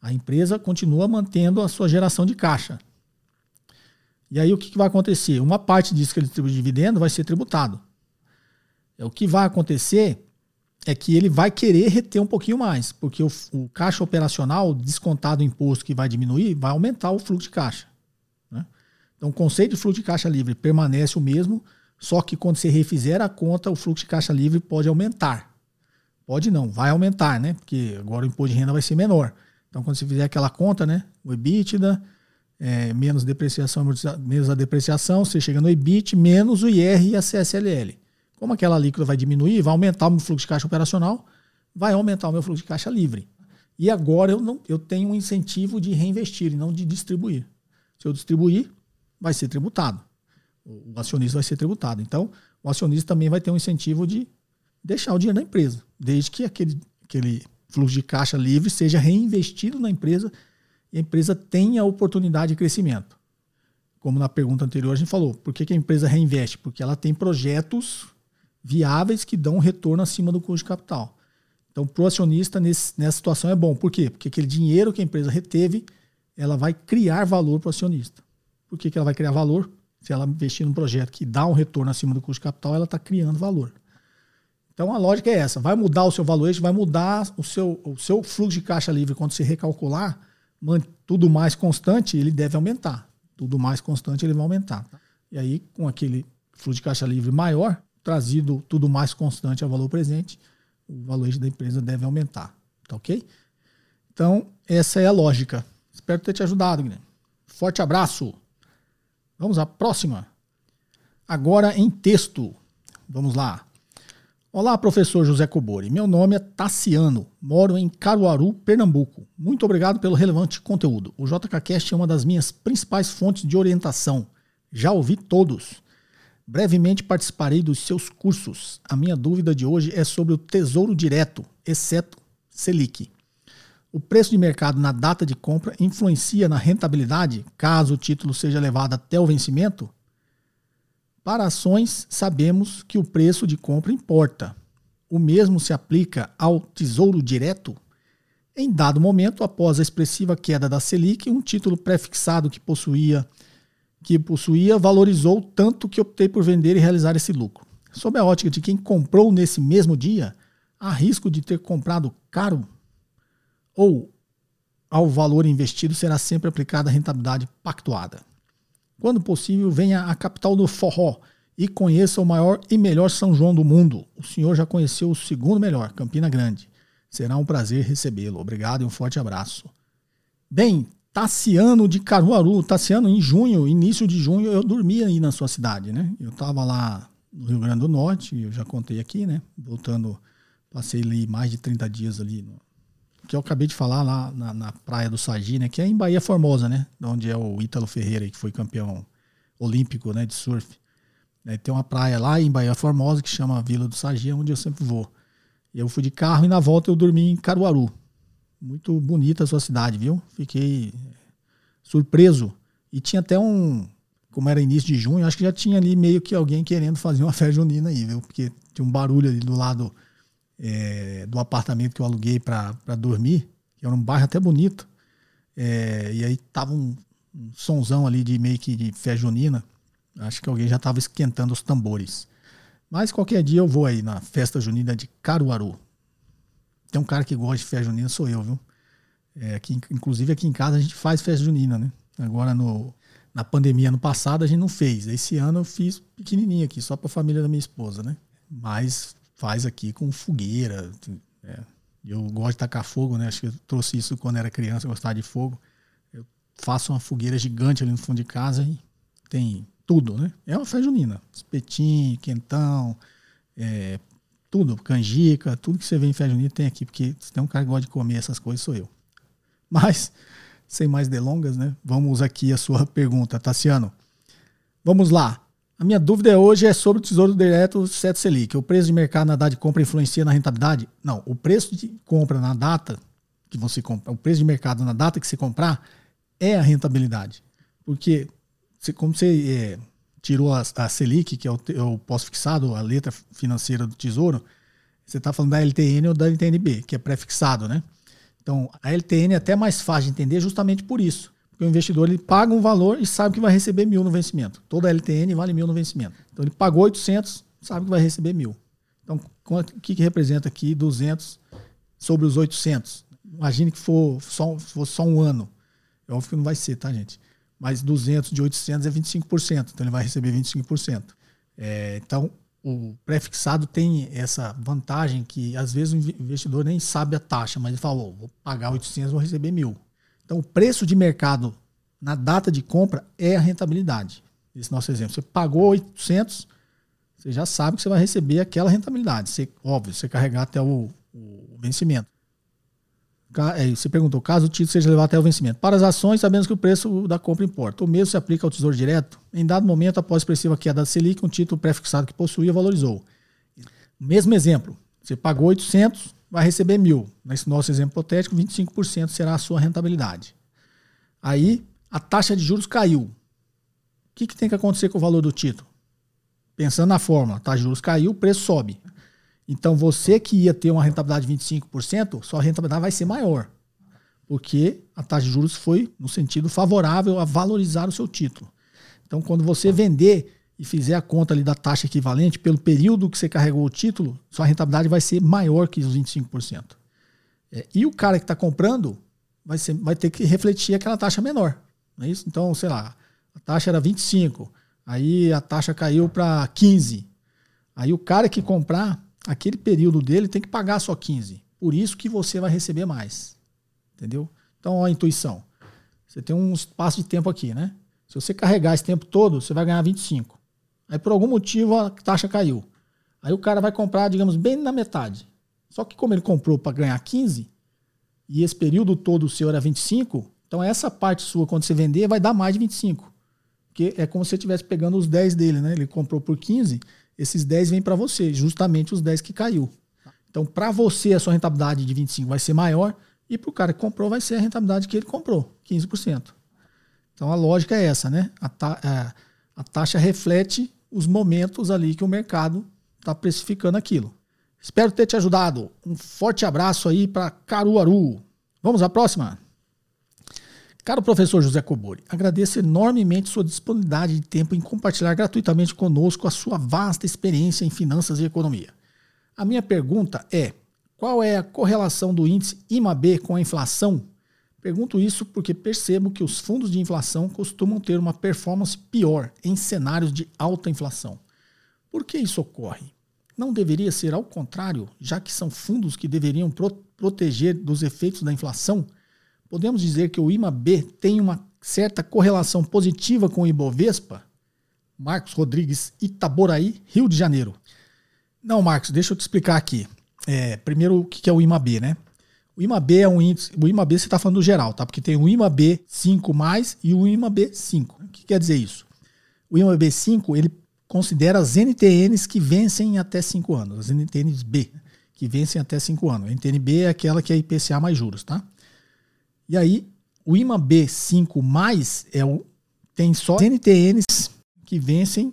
A empresa continua mantendo a sua geração de caixa. E aí o que, vai acontecer? Uma parte disso que ele tributa de dividendo vai ser tributado. É, o que vai acontecer é que ele vai querer reter um pouquinho mais, porque o, o caixa operacional, descontado o imposto que vai diminuir, vai aumentar o fluxo de caixa. Né? Então o conceito de fluxo de caixa livre permanece o mesmo, só que quando você refizer a conta, o fluxo de caixa livre pode aumentar. Pode não, vai aumentar, né? Porque agora o imposto de renda vai ser menor. Então, quando você fizer aquela conta, né? O EBITDA, é, menos depreciação, menos a depreciação, você chega no EBIT, menos o IR e a CSLL. Como aquela alíquota vai diminuir, vai aumentar o meu fluxo de caixa operacional, vai aumentar o meu fluxo de caixa livre. E agora eu, não, eu tenho um incentivo de reinvestir e não de distribuir. Se eu distribuir, vai ser tributado o acionista vai ser tributado. Então, o acionista também vai ter um incentivo de deixar o dinheiro na empresa, desde que aquele, aquele fluxo de caixa livre seja reinvestido na empresa e a empresa tenha oportunidade de crescimento. Como na pergunta anterior a gente falou, por que, que a empresa reinveste? Porque ela tem projetos viáveis que dão um retorno acima do custo de capital. Então, para o acionista, nesse, nessa situação é bom. Por quê? Porque aquele dinheiro que a empresa reteve, ela vai criar valor para o acionista. Por que, que ela vai criar valor? Se ela investir num projeto que dá um retorno acima do custo de capital, ela está criando valor. Então a lógica é essa: vai mudar o seu valuation, vai mudar o seu, o seu fluxo de caixa livre quando se recalcular, tudo mais constante, ele deve aumentar. Tudo mais constante, ele vai aumentar. E aí, com aquele fluxo de caixa livre maior, trazido tudo mais constante ao valor presente, o valor da empresa deve aumentar. Tá ok? Então, essa é a lógica. Espero ter te ajudado, Guilherme. Forte abraço! Vamos à próxima. Agora em texto. Vamos lá. Olá, professor José Cobori. Meu nome é Tassiano, moro em Caruaru, Pernambuco. Muito obrigado pelo relevante conteúdo. O JKCast é uma das minhas principais fontes de orientação. Já ouvi todos. Brevemente participarei dos seus cursos. A minha dúvida de hoje é sobre o Tesouro Direto, exceto Selic. O preço de mercado na data de compra influencia na rentabilidade, caso o título seja levado até o vencimento? Para ações, sabemos que o preço de compra importa. o mesmo se aplica ao Tesouro Direto? Em dado momento, após a expressiva queda da Selic, um título prefixado que possuía que possuía valorizou tanto que optei por vender e realizar esse lucro. Sob a ótica de quem comprou nesse mesmo dia, há risco de ter comprado caro? Ou ao valor investido será sempre aplicada a rentabilidade pactuada? Quando possível, venha à capital do forró e conheça o maior e melhor São João do mundo. O senhor já conheceu o segundo melhor, Campina Grande. Será um prazer recebê-lo. Obrigado e um forte abraço. Bem, Tassiano de Caruaru. Tassiano, em junho, início de junho, eu dormi aí na sua cidade, né? Eu estava lá no Rio Grande do Norte, eu já contei aqui, né? Voltando, passei ali mais de 30 dias ali, no, que eu acabei de falar lá na, na praia do Sagi, né? Que é em Bahia Formosa, né? Onde é o Ítalo Ferreira, que foi campeão olímpico, né? De surf. É, tem uma praia lá em Bahia Formosa que chama Vila do Sagi, onde eu sempre vou. Eu fui de carro e na volta eu dormi em Caruaru. Muito bonita a sua cidade, viu? Fiquei surpreso. E tinha até um, como era início de junho, acho que já tinha ali meio que alguém querendo fazer uma festa junina aí, viu? Porque tinha um barulho ali do lado é, do apartamento que eu aluguei para dormir, que era um bairro até bonito. É, e aí tava um, um sonzão ali de meio que de festa junina. Acho que alguém já estava esquentando os tambores. Mas qualquer dia eu vou aí na festa junina de Caruaru. Tem um cara que gosta de festa junina, sou eu, viu? É, aqui, inclusive aqui em casa a gente faz festa junina, né? Agora no, na pandemia ano passado a gente não fez. Esse ano eu fiz pequenininho aqui, só para a família da minha esposa, né? Mas faz aqui com fogueira. É. Eu gosto de tacar fogo, né? Acho que eu trouxe isso quando era criança, eu gostava de fogo. Eu faço uma fogueira gigante ali no fundo de casa e tem tudo, né? É uma festa junina. Espetinho, quentão, é, tudo, canjica, tudo que você vê em festa junina tem aqui, porque se tem um cara que gosta de comer essas coisas, sou eu. Mas, sem mais delongas, né? Vamos aqui a sua pergunta, Tassiano. Vamos lá. A minha dúvida hoje é sobre o Tesouro Direto 7 Selic. O preço de mercado na data de compra influencia na rentabilidade? Não, o preço de compra na data que você compra, o preço de mercado na data que você comprar é a rentabilidade. Porque você, como você é, tirou a, a, Selic, que é o, é o pós-fixado, a letra financeira do Tesouro, você está falando da LTN ou da LTNB, que é pré-fixado, né? Então, a LTN é até mais fácil de entender justamente por isso. O investidor ele paga um valor e sabe que vai receber mil no vencimento. Toda LTN vale mil no vencimento. Então, ele pagou 800, sabe que vai receber mil. Então, o que, que representa aqui 200 sobre os 800? Imagine que for só, for só um ano. É óbvio que não vai ser, tá, gente? mas 200 de 800 é 25%, então ele vai receber 25%. É, então, o pré-fixado tem essa vantagem que às vezes o investidor nem sabe a taxa, mas ele falou, vou pagar 800, vou receber mil. Então, o preço de mercado na data de compra é a rentabilidade. Esse nosso exemplo. Você pagou 800, você já sabe que você vai receber aquela rentabilidade. Você, óbvio, você carregar até o, o vencimento. É, você perguntou, caso o título seja levado até o vencimento. Para as ações, sabemos que o preço da compra importa. O mesmo se aplica ao Tesouro Direto. Em dado momento, após expressiva queda da Selic, um título pré-fixado que possuía valorizou. Mesmo exemplo, você pagou 800, vai receber mil. Nesse nosso exemplo hipotético, 25% será a sua rentabilidade. Aí, a taxa de juros caiu. O que, que tem que acontecer com o valor do título? Pensando na fórmula, taxa de juros caiu, o preço sobe. Então você que ia ter uma rentabilidade de 25%, sua rentabilidade vai ser maior. Porque a taxa de juros foi no sentido favorável a valorizar o seu título. Então quando você vender e fizer a conta ali da taxa equivalente pelo período que você carregou o título, sua rentabilidade vai ser maior que os 25%. É, e o cara que está comprando vai, ser, vai ter que refletir aquela taxa menor. Não é isso? Então, sei lá, a taxa era 25, aí a taxa caiu para 15. Aí o cara que comprar aquele período dele tem que pagar só 15. Por isso que você vai receber mais. Entendeu? Então, ó, a intuição. Você tem um espaço de tempo aqui, né? Se você carregar esse tempo todo, você vai ganhar 25. Aí, por algum motivo, a taxa caiu. Aí o cara vai comprar, digamos, bem na metade. Só que como ele comprou para ganhar 15, e esse período todo o seu era 25, então essa parte sua, quando você vender, vai dar mais de 25. Porque é como se você estivesse pegando os 10 dele, né? Ele comprou por 15, esses 10 vêm para você, justamente os 10 que caiu. Então, para você, a sua rentabilidade de 25 vai ser maior e para o cara que comprou vai ser a rentabilidade que ele comprou, 15%. Então, a lógica é essa, né? A, ta a, taxa reflete os momentos ali que o mercado está precificando aquilo. Espero ter te ajudado. Um forte abraço aí para Caruaru. Vamos à próxima? Caro professor José Cobori, agradeço enormemente sua disponibilidade de tempo em compartilhar gratuitamente conosco a sua vasta experiência em finanças e economia. A minha pergunta é: qual é a correlação do índice IMAB com a inflação? Pergunto isso porque percebo que os fundos de inflação costumam ter uma performance pior em cenários de alta inflação. Por que isso ocorre? Não deveria ser ao contrário, já que são fundos que deveriam pro proteger dos efeitos da inflação? podemos dizer que o IMA-B tem uma certa correlação positiva com o Ibovespa? Marcos Rodrigues, Itaboraí, Rio de Janeiro. Não, Marcos, deixa eu te explicar aqui. É, primeiro, o que é o IMA-B, né? O IMA-B é um índice. O IMA-B você está falando do geral, tá? Porque tem o IMA-B 5 mais e o IMA-B 5. O que quer dizer isso? O IMA-B 5 ele considera as NTNs que vencem até 5 anos, as NTNs B, que vencem até 5 anos. A NTNB é aquela que é IPCA mais juros, tá? E aí, o IMA B5 mais é o, tem só NTNs que vencem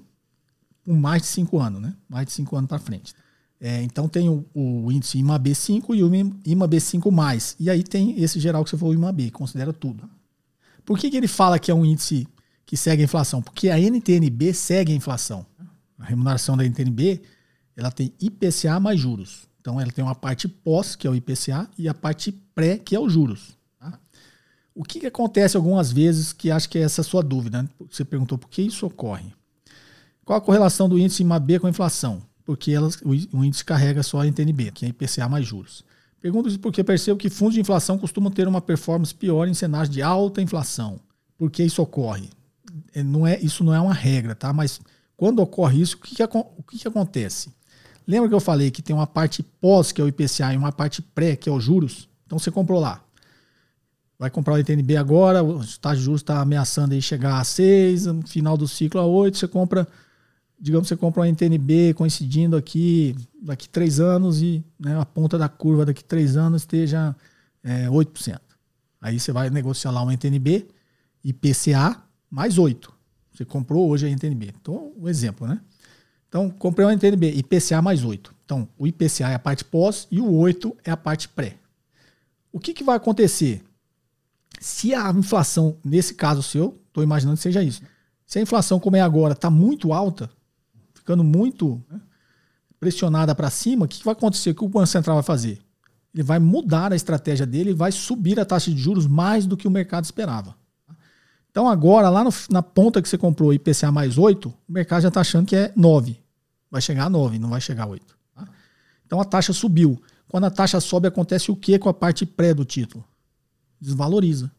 com mais de 5 anos, né? Mais de 5 anos para frente. É, então tem o, o, índice IMA B5 e o IMA B5 mais. E aí tem esse geral que você falou, o IMA B, considera tudo. Por que, que ele fala que é um índice que segue a inflação? Porque a NTNB segue a inflação. A remuneração da NTNB ela tem IPCA mais juros. Então ela tem uma parte pós, que é o IPCA, e a parte pré, que é os juros. O que, que acontece algumas vezes que acho que é essa sua dúvida? Né? Você perguntou por que isso ocorre. Qual a correlação do índice IMAB com a inflação? Porque elas, o índice carrega só a NTNB, que é IPCA mais juros. Pergunto isso porque percebo que fundos de inflação costumam ter uma performance pior em cenários de alta inflação. Por que isso ocorre? É, não é, isso não é uma regra, tá? Mas quando ocorre isso, o que, que, o que, que acontece? Lembra que eu falei que tem uma parte pós, que é o IPCA, e uma parte pré, que é os juros? Então você comprou lá vai comprar o ITNB agora, o taxa de juros está ameaçando aí chegar a 6, no final do ciclo a 8, você compra, digamos, você compra um NTNB coincidindo aqui daqui 3 anos e né, a ponta da curva daqui 3 anos esteja é, 8%. Aí você vai negociar lá um NTNB IPCA mais 8. Você comprou hoje a NTNB. Então, um exemplo, né? Então, comprei um NTNB IPCA mais 8. Então, o IPCA é a parte pós e o 8 é a parte pré. O que, que vai acontecer? Se a inflação, nesse caso seu, estou imaginando que seja isso. Se a inflação, como é agora, está muito alta, ficando muito né, pressionada para cima, o que vai acontecer? O que o Banco Central vai fazer? Ele vai mudar a estratégia dele e vai subir a taxa de juros mais do que o mercado esperava. Então agora, lá no, na ponta que você comprou IPCA mais 8, o mercado já está achando que é 9. Vai chegar a 9, não vai chegar a 8. Tá? Então a taxa subiu. Quando a taxa sobe, acontece o que com a parte pré do título? desvaloriza.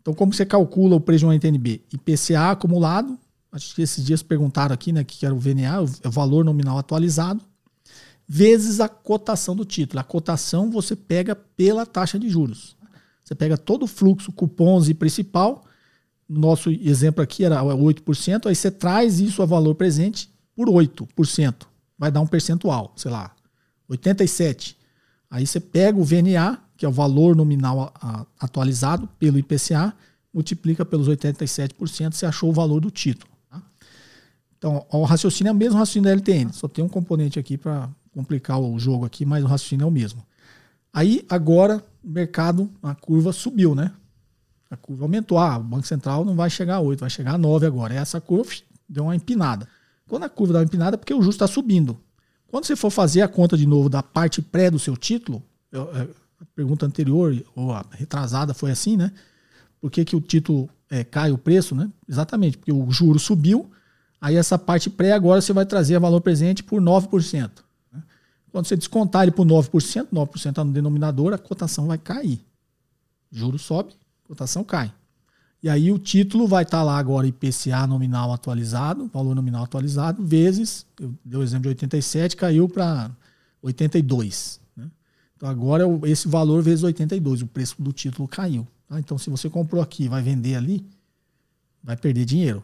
Então, como você calcula o preço de uma NTNB? IPCA acumulado, acho que esses dias perguntaram aqui, né, que era o VNA, o valor nominal atualizado, vezes a cotação do título. A cotação você pega pela taxa de juros. Você pega todo o fluxo, cupons e principal, nosso exemplo aqui era 8%, aí você traz isso a valor presente por 8%. Vai dar um percentual, sei lá, 87. Aí você pega o VNA, que é o valor nominal atualizado pelo IPCA, multiplica pelos 87%, você achou o valor do título. Então, o raciocínio é o mesmo raciocínio da LTN, só tem um componente aqui para complicar o jogo aqui, mas o raciocínio é o mesmo. Aí, agora, o mercado, a curva subiu, né? A curva aumentou. Ah, o Banco Central não vai chegar a 8, vai chegar a 9 agora. Essa curva deu uma empinada. Quando a curva dá uma empinada, é porque o juros está subindo. Quando você for fazer a conta de novo da parte pré do seu título, eu, a pergunta anterior, ou a retrasada, foi assim, né? Por que, que o título é, cai o preço, né? Exatamente, porque o juro subiu, aí essa parte pré agora você vai trazer valor presente por 9%. Né? Quando você descontar ele por 9%, 9% está no denominador, a cotação vai cair. Juro sobe, cotação cai. E aí o título vai estar tá lá agora IPCA nominal atualizado, valor nominal atualizado, vezes, eu dei o exemplo de 87, caiu para 82. Então agora esse valor vezes 82, o preço do título caiu. Tá? Então se você comprou aqui e vai vender ali, vai perder dinheiro.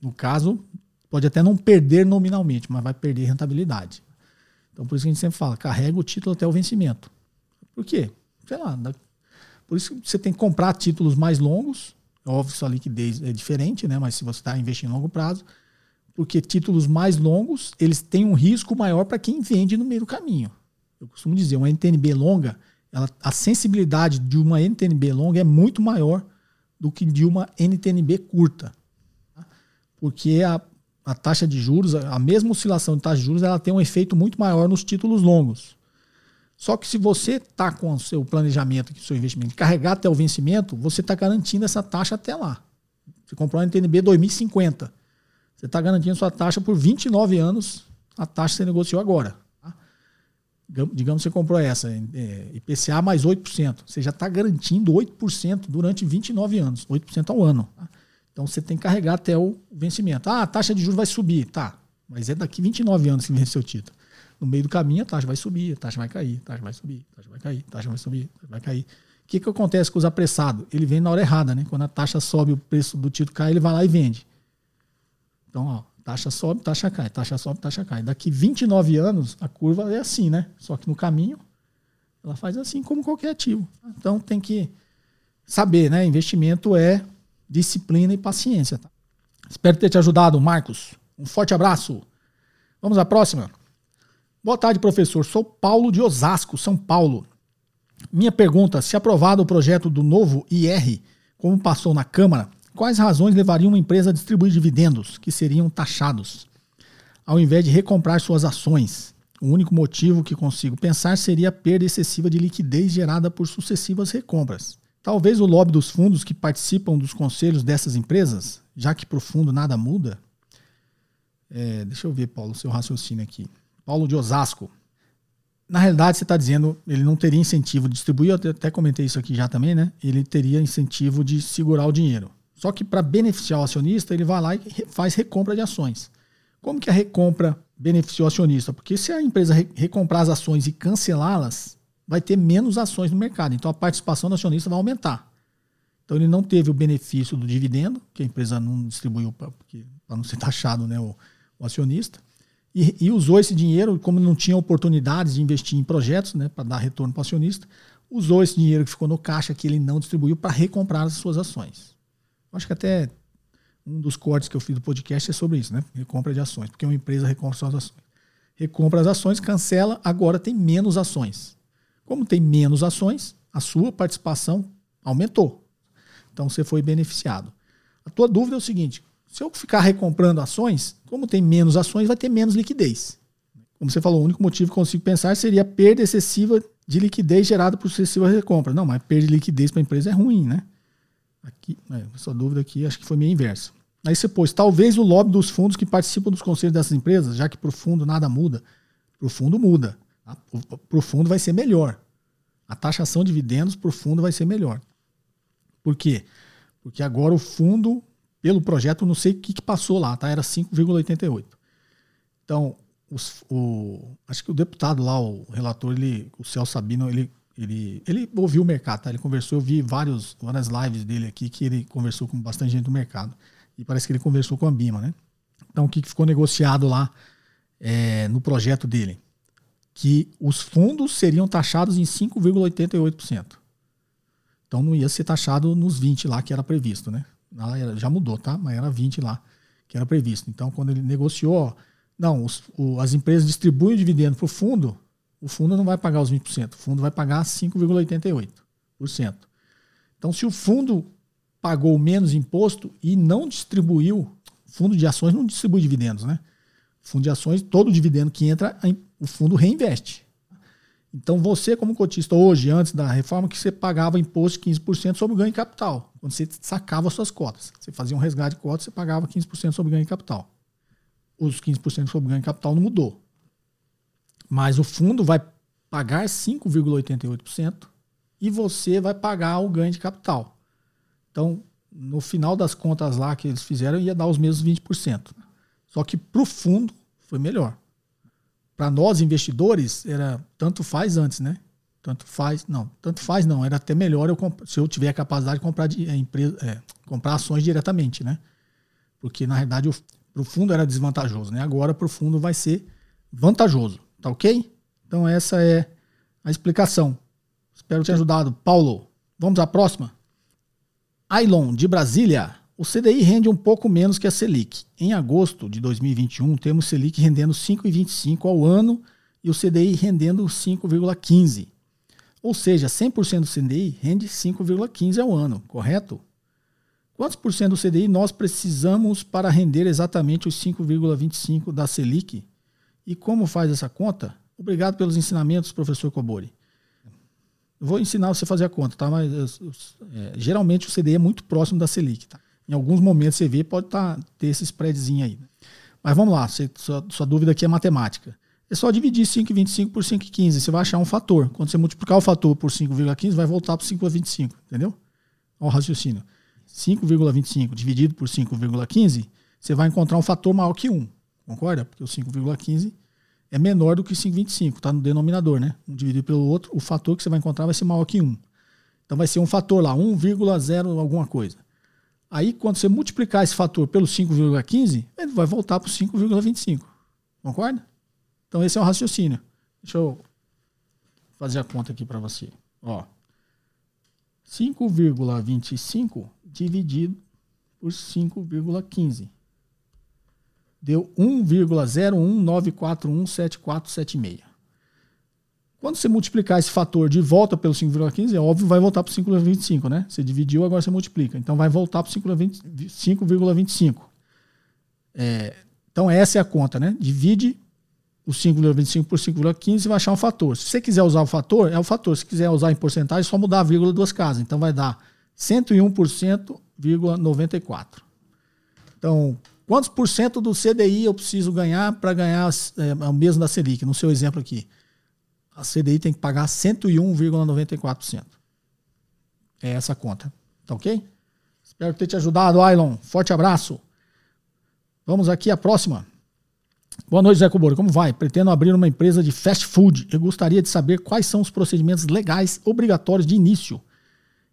No caso, pode até não perder nominalmente, mas vai perder rentabilidade. Então por isso que a gente sempre fala, carrega o título até o vencimento. Por quê? Sei lá, por isso que você tem que comprar títulos mais longos. É óbvio que sua liquidez é diferente, né? mas se você está investindo em longo prazo, porque títulos mais longos, eles têm um risco maior para quem vende no meio do caminho. Eu costumo dizer, uma NTNB longa, ela, a sensibilidade de uma NTNB longa é muito maior do que de uma NTNB curta. Porque a, a taxa de juros, a mesma oscilação de taxa de juros, ela tem um efeito muito maior nos títulos longos. Só que se você está com o seu planejamento, o seu investimento, carregar até o vencimento, você está garantindo essa taxa até lá. Você comprou uma NTNB 2050 você está garantindo sua taxa por 29 anos, a taxa que você negociou agora. Tá? Digamos que você comprou essa, é, IPCA mais 8%. Você já está garantindo 8% durante 29 anos, 8% ao ano. Tá? Então você tem que carregar até o vencimento. Ah, a taxa de juros vai subir. Tá, mas é daqui 29 anos que vence seu título. No meio do caminho a taxa vai subir, a taxa vai cair, a taxa vai subir, a taxa vai cair, a taxa vai subir, a taxa vai cair. O que, que acontece com os apressados? Ele vem na hora errada, né? Quando a taxa sobe, o preço do título cai, ele vai lá e vende. Então, ó, taxa sobe, taxa cai, taxa sobe, taxa cai. Daqui 29 anos, a curva é assim, né? Só que no caminho, ela faz assim como qualquer ativo. Então, tem que saber, né? Investimento é disciplina e paciência. Tá? Espero ter te ajudado, Marcos. Um forte abraço. Vamos à próxima. Boa tarde, professor. Sou Paulo de Osasco, São Paulo. Minha pergunta: se aprovado o projeto do novo IR, como passou na Câmara, Quais razões levariam uma empresa a distribuir dividendos que seriam taxados, ao invés de recomprar suas ações? O único motivo que consigo pensar seria a perda excessiva de liquidez gerada por sucessivas recompras. Talvez o lobby dos fundos que participam dos conselhos dessas empresas, já que para o fundo nada muda. É, deixa eu ver, Paulo, seu raciocínio aqui. Paulo de Osasco. Na realidade, você está dizendo ele não teria incentivo de distribuir, eu até comentei isso aqui já também, né? Ele teria incentivo de segurar o dinheiro. Só que para beneficiar o acionista, ele vai lá e faz recompra de ações. Como que a recompra beneficia o acionista? Porque se a empresa recomprar as ações e cancelá-las, vai ter menos ações no mercado. Então a participação do acionista vai aumentar. Então ele não teve o benefício do dividendo, que a empresa não distribuiu para não ser taxado né, o, o acionista. E, e, usou esse dinheiro, como não tinha oportunidades de investir em projetos né, para dar retorno para o acionista, usou esse dinheiro que ficou no caixa que ele não distribuiu para recomprar as suas ações. Acho que até um dos cortes que eu fiz do podcast é sobre isso, né? Recompra de ações, porque uma empresa recompra suas ações. Recompra as ações, cancela, agora tem menos ações. Como tem menos ações, a sua participação aumentou. Então você foi beneficiado. A tua dúvida é o seguinte: se eu ficar recomprando ações, como tem menos ações, vai ter menos liquidez. Como você falou, o único motivo que consigo pensar seria a perda excessiva de liquidez gerada por sucessiva recompra. Não, mas perda de liquidez para a empresa é ruim, né? Aqui, é, essa dúvida aqui acho que foi meio inversa. Aí você pôs, talvez o lobby dos fundos que participam dos conselhos dessas empresas, já que para o fundo nada muda, para o fundo muda. Para o fundo vai ser melhor. A taxação de dividendos para o fundo vai ser melhor. Por quê? Porque agora o fundo, pelo projeto, não sei o que, que passou lá, tá? Era 5,88. Então, os, o, acho que o deputado lá, o relator, ele, o Celso Sabino, ele ele, ele ouviu o mercado, tá? Ele conversou, eu vi vários, várias lives dele aqui que ele conversou com bastante gente do mercado. E parece que ele conversou com a Bima, né? Então, o que ficou negociado lá é, no projeto dele? Que os fundos seriam taxados em 5,88%. Então, não ia ser taxado nos 20 lá que era previsto, né? Já mudou, tá? Mas era 20 lá que era previsto. Então, quando ele negociou, não, os, o, as empresas distribuem o dividendo para o fundo o fundo não vai pagar os 20%, o fundo vai pagar 5,88%. Então, se o fundo pagou menos imposto e não distribuiu, fundo de ações não distribui dividendos, né? Fundo de ações, todo dividendo que entra, o fundo reinveste. Então, você, como cotista, hoje, antes da reforma, que você pagava imposto de 15% sobre o ganho de capital, quando você sacava suas cotas. Você fazia um resgate de cotas, você pagava 15% sobre o ganho de capital. Os 15% sobre o ganho de capital não mudou. Mas o fundo vai pagar 5,88% e você vai pagar o ganho de capital. Então, no final das contas lá que eles fizeram, ia dar os mesmos 20%. Só que para o fundo foi melhor. Para nós investidores, era tanto faz antes, né? Tanto faz, não, tanto faz não, era até melhor eu se eu tiver a capacidade de comprar, de, é, empresa, é, comprar ações diretamente, né? Porque na realidade para o fundo era desvantajoso, né? Agora para o fundo vai ser vantajoso. Tá ok? Então essa é a explicação. Espero ter ajudado. Paulo, vamos à próxima? Ailon, de Brasília. O CDI rende um pouco menos que a Selic. Em agosto de 2021, temos Selic rendendo 5,25 ao ano e o CDI rendendo 5,15. Ou seja, 100% do CDI rende 5,15 ao ano, correto? Quantos por cento do CDI nós precisamos para render exatamente os 5,25 da Selic? E como faz essa conta? Obrigado pelos ensinamentos, professor Cobori. vou ensinar você a fazer a conta, tá? Mas é, geralmente o CDI é muito próximo da Selic, tá? Em alguns momentos você vê, pode tá, ter esse spreadzinho aí. Mas vamos lá, você, sua, sua dúvida aqui é matemática. É só dividir 5,25 por 5,15. Você vai achar um fator. Quando você multiplicar o fator por 5,15, vai voltar para 5,25. Entendeu? Olha o raciocínio. 5,25 dividido por 5,15, você vai encontrar um fator maior que 1. Concorda? Porque o 5,15 é menor do que 5,25. Está no denominador, né? Um dividido pelo outro, o fator que você vai encontrar vai ser maior que 1. Então vai ser um fator lá, 1,0 alguma coisa. Aí, quando você multiplicar esse fator pelo 5,15, ele vai voltar para o 5,25. Concorda? Então, esse é o raciocínio. Deixa eu fazer a conta aqui para você. Ó, 5,25 dividido por 5,15. Deu 1,019417476. Quando você multiplicar esse fator de volta pelo 5,15, é óbvio, vai voltar para o 5,25, né? Você dividiu, agora você multiplica. Então vai voltar para o 5,25. É, então essa é a conta, né? Divide o 5,25 por 5,15 e vai achar um fator. Se você quiser usar o fator, é o fator. Se quiser usar em porcentagem, é só mudar a vírgula duas casas. Então vai dar 101,94. Então, quantos por cento do CDI eu preciso ganhar para ganhar é, o mesmo da Selic? No seu exemplo aqui a CDI tem que pagar 101,94%. É essa conta. Tá ok? Espero ter te ajudado, Ailon. Forte abraço. Vamos aqui à próxima. Boa noite, Zé Coboro. Como vai? Pretendo abrir uma empresa de fast food. Eu gostaria de saber quais são os procedimentos legais obrigatórios de início.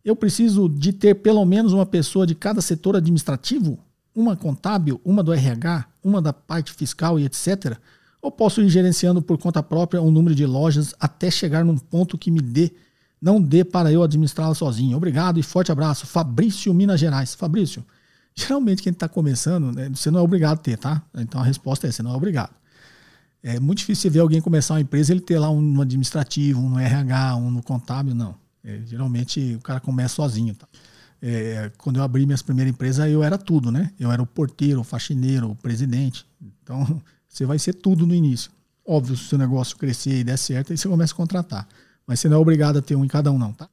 Eu preciso de ter pelo menos uma pessoa de cada setor administrativo? Uma contábil, uma do RH, uma da parte fiscal e etc ou posso ir gerenciando por conta própria um número de lojas até chegar num ponto que me dê, não dê para eu administrá-la sozinho. Obrigado e forte abraço. Fabrício, Minas Gerais. Fabrício, geralmente quem está começando, né, você não é obrigado a ter, tá? Então a resposta é: você não é obrigado. É muito difícil ver alguém começar uma empresa ele ter lá um administrativo, um no RH, um no contábil, não. É, geralmente o cara começa sozinho. Tá? É, quando eu abri minhas primeiras empresas, eu era tudo, né? Eu era o porteiro, o faxineiro, o presidente. Então, você vai ser tudo no início. Óbvio, se o seu negócio crescer e der certo, aí você começa a contratar. Mas você não é obrigado a ter um em cada um, não, tá?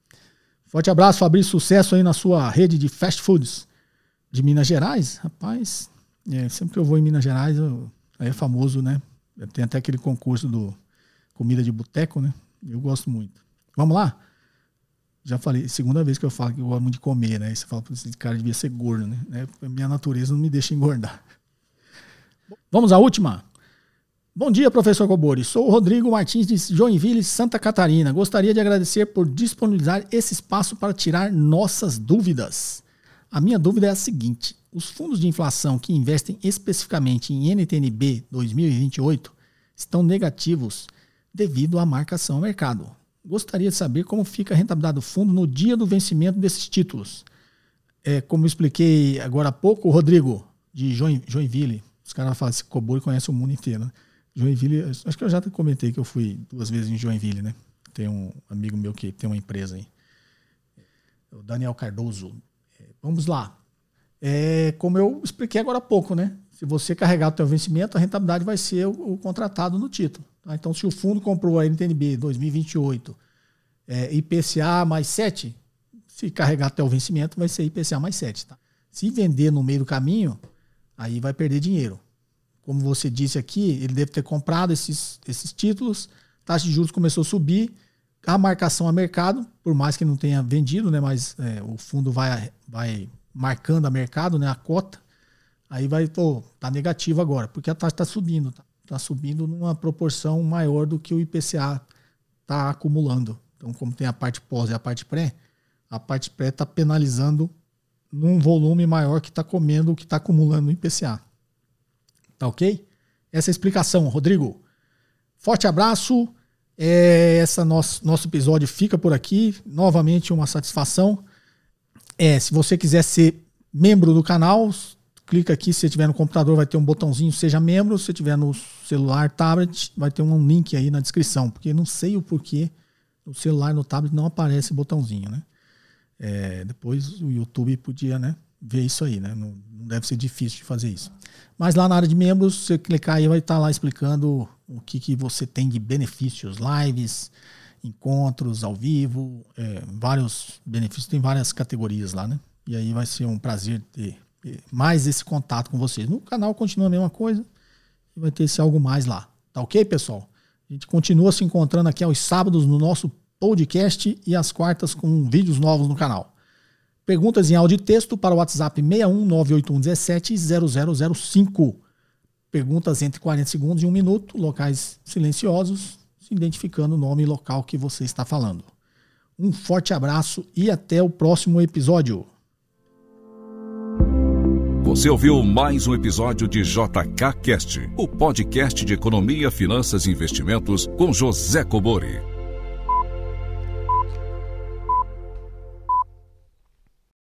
Forte abraço, Fabrício. Sucesso aí na sua rede de fast foods de Minas Gerais. Rapaz, é, sempre que eu vou em Minas Gerais, eu, aí é famoso, né? Tem até aquele concurso do comida de boteco, né? Eu gosto muito. Vamos lá? Já falei, segunda vez que eu falo que eu gosto muito de comer, né? você fala, esse cara devia ser gordo, né? Minha natureza não me deixa engordar. Vamos à última. Bom dia, professor Cobori. Sou o Rodrigo Martins de Joinville, Santa Catarina. Gostaria de agradecer por disponibilizar esse espaço para tirar nossas dúvidas. A minha dúvida é a seguinte: os fundos de inflação que investem especificamente em NTNB 2028 estão negativos devido à marcação ao mercado. Gostaria de saber como fica a rentabilidade do fundo no dia do vencimento desses títulos. É, como expliquei agora há pouco, Rodrigo, de Joinville, os caras falam assim, Cobori conhece o mundo inteiro. Né? Joinville, acho que eu já comentei que eu fui duas vezes em Joinville, né? Tem um amigo meu que tem uma empresa aí. O Daniel Cardoso. É, vamos lá. É, como eu expliquei agora há pouco, né? Se você carregar o teu vencimento, a rentabilidade vai ser o, o contratado no título. Tá? Então, se o fundo comprou a NTNB 2028 é, IPCA mais 7, se carregar até o vencimento, vai ser IPCA mais 7. Tá? Se vender no meio do caminho, aí vai perder dinheiro como você disse aqui, ele deve ter comprado esses, esses títulos, taxa de juros começou a subir, a marcação a mercado, por mais que não tenha vendido, né, mas é, o fundo vai, vai marcando a mercado, né, a cota, aí vai, pô, tá negativo agora, porque a taxa está subindo, tá, tá subindo numa proporção maior do que o IPCA está acumulando. Então, como tem a parte pós e a parte pré, a parte pré está penalizando num volume maior que está comendo o que está acumulando no IPCA. Tá ok? Essa é a explicação, Rodrigo. Forte abraço. É, essa nosso, nosso episódio fica por aqui. Novamente, uma satisfação. É, se você quiser ser membro do canal, clica aqui, se você tiver no computador vai ter um botãozinho seja membro, se você tiver no celular, tablet, vai ter um link aí na descrição, porque não sei o porquê no celular, no tablet não aparece botãozinho, né? É, depois o YouTube podia, né, ver isso aí, né? Não, deve ser difícil de fazer isso. Mas lá na área de membros, você clicar aí vai estar lá explicando o que, que você tem de benefícios, lives, encontros ao vivo, é, vários benefícios, tem várias categorias lá, né? E aí vai ser um prazer ter mais esse contato com vocês. No canal continua a mesma coisa vai ter esse algo mais lá. Tá ok, pessoal? A gente continua se encontrando aqui aos sábados no nosso podcast e às quartas com vídeos novos no canal. Perguntas em áudio e texto para o WhatsApp 61981170005. Perguntas entre 40 segundos e 1 minuto, locais silenciosos, se identificando o nome e local que você está falando. Um forte abraço e até o próximo episódio. Você ouviu mais um episódio de JK Cast, o podcast de economia, finanças e investimentos com José Cobori.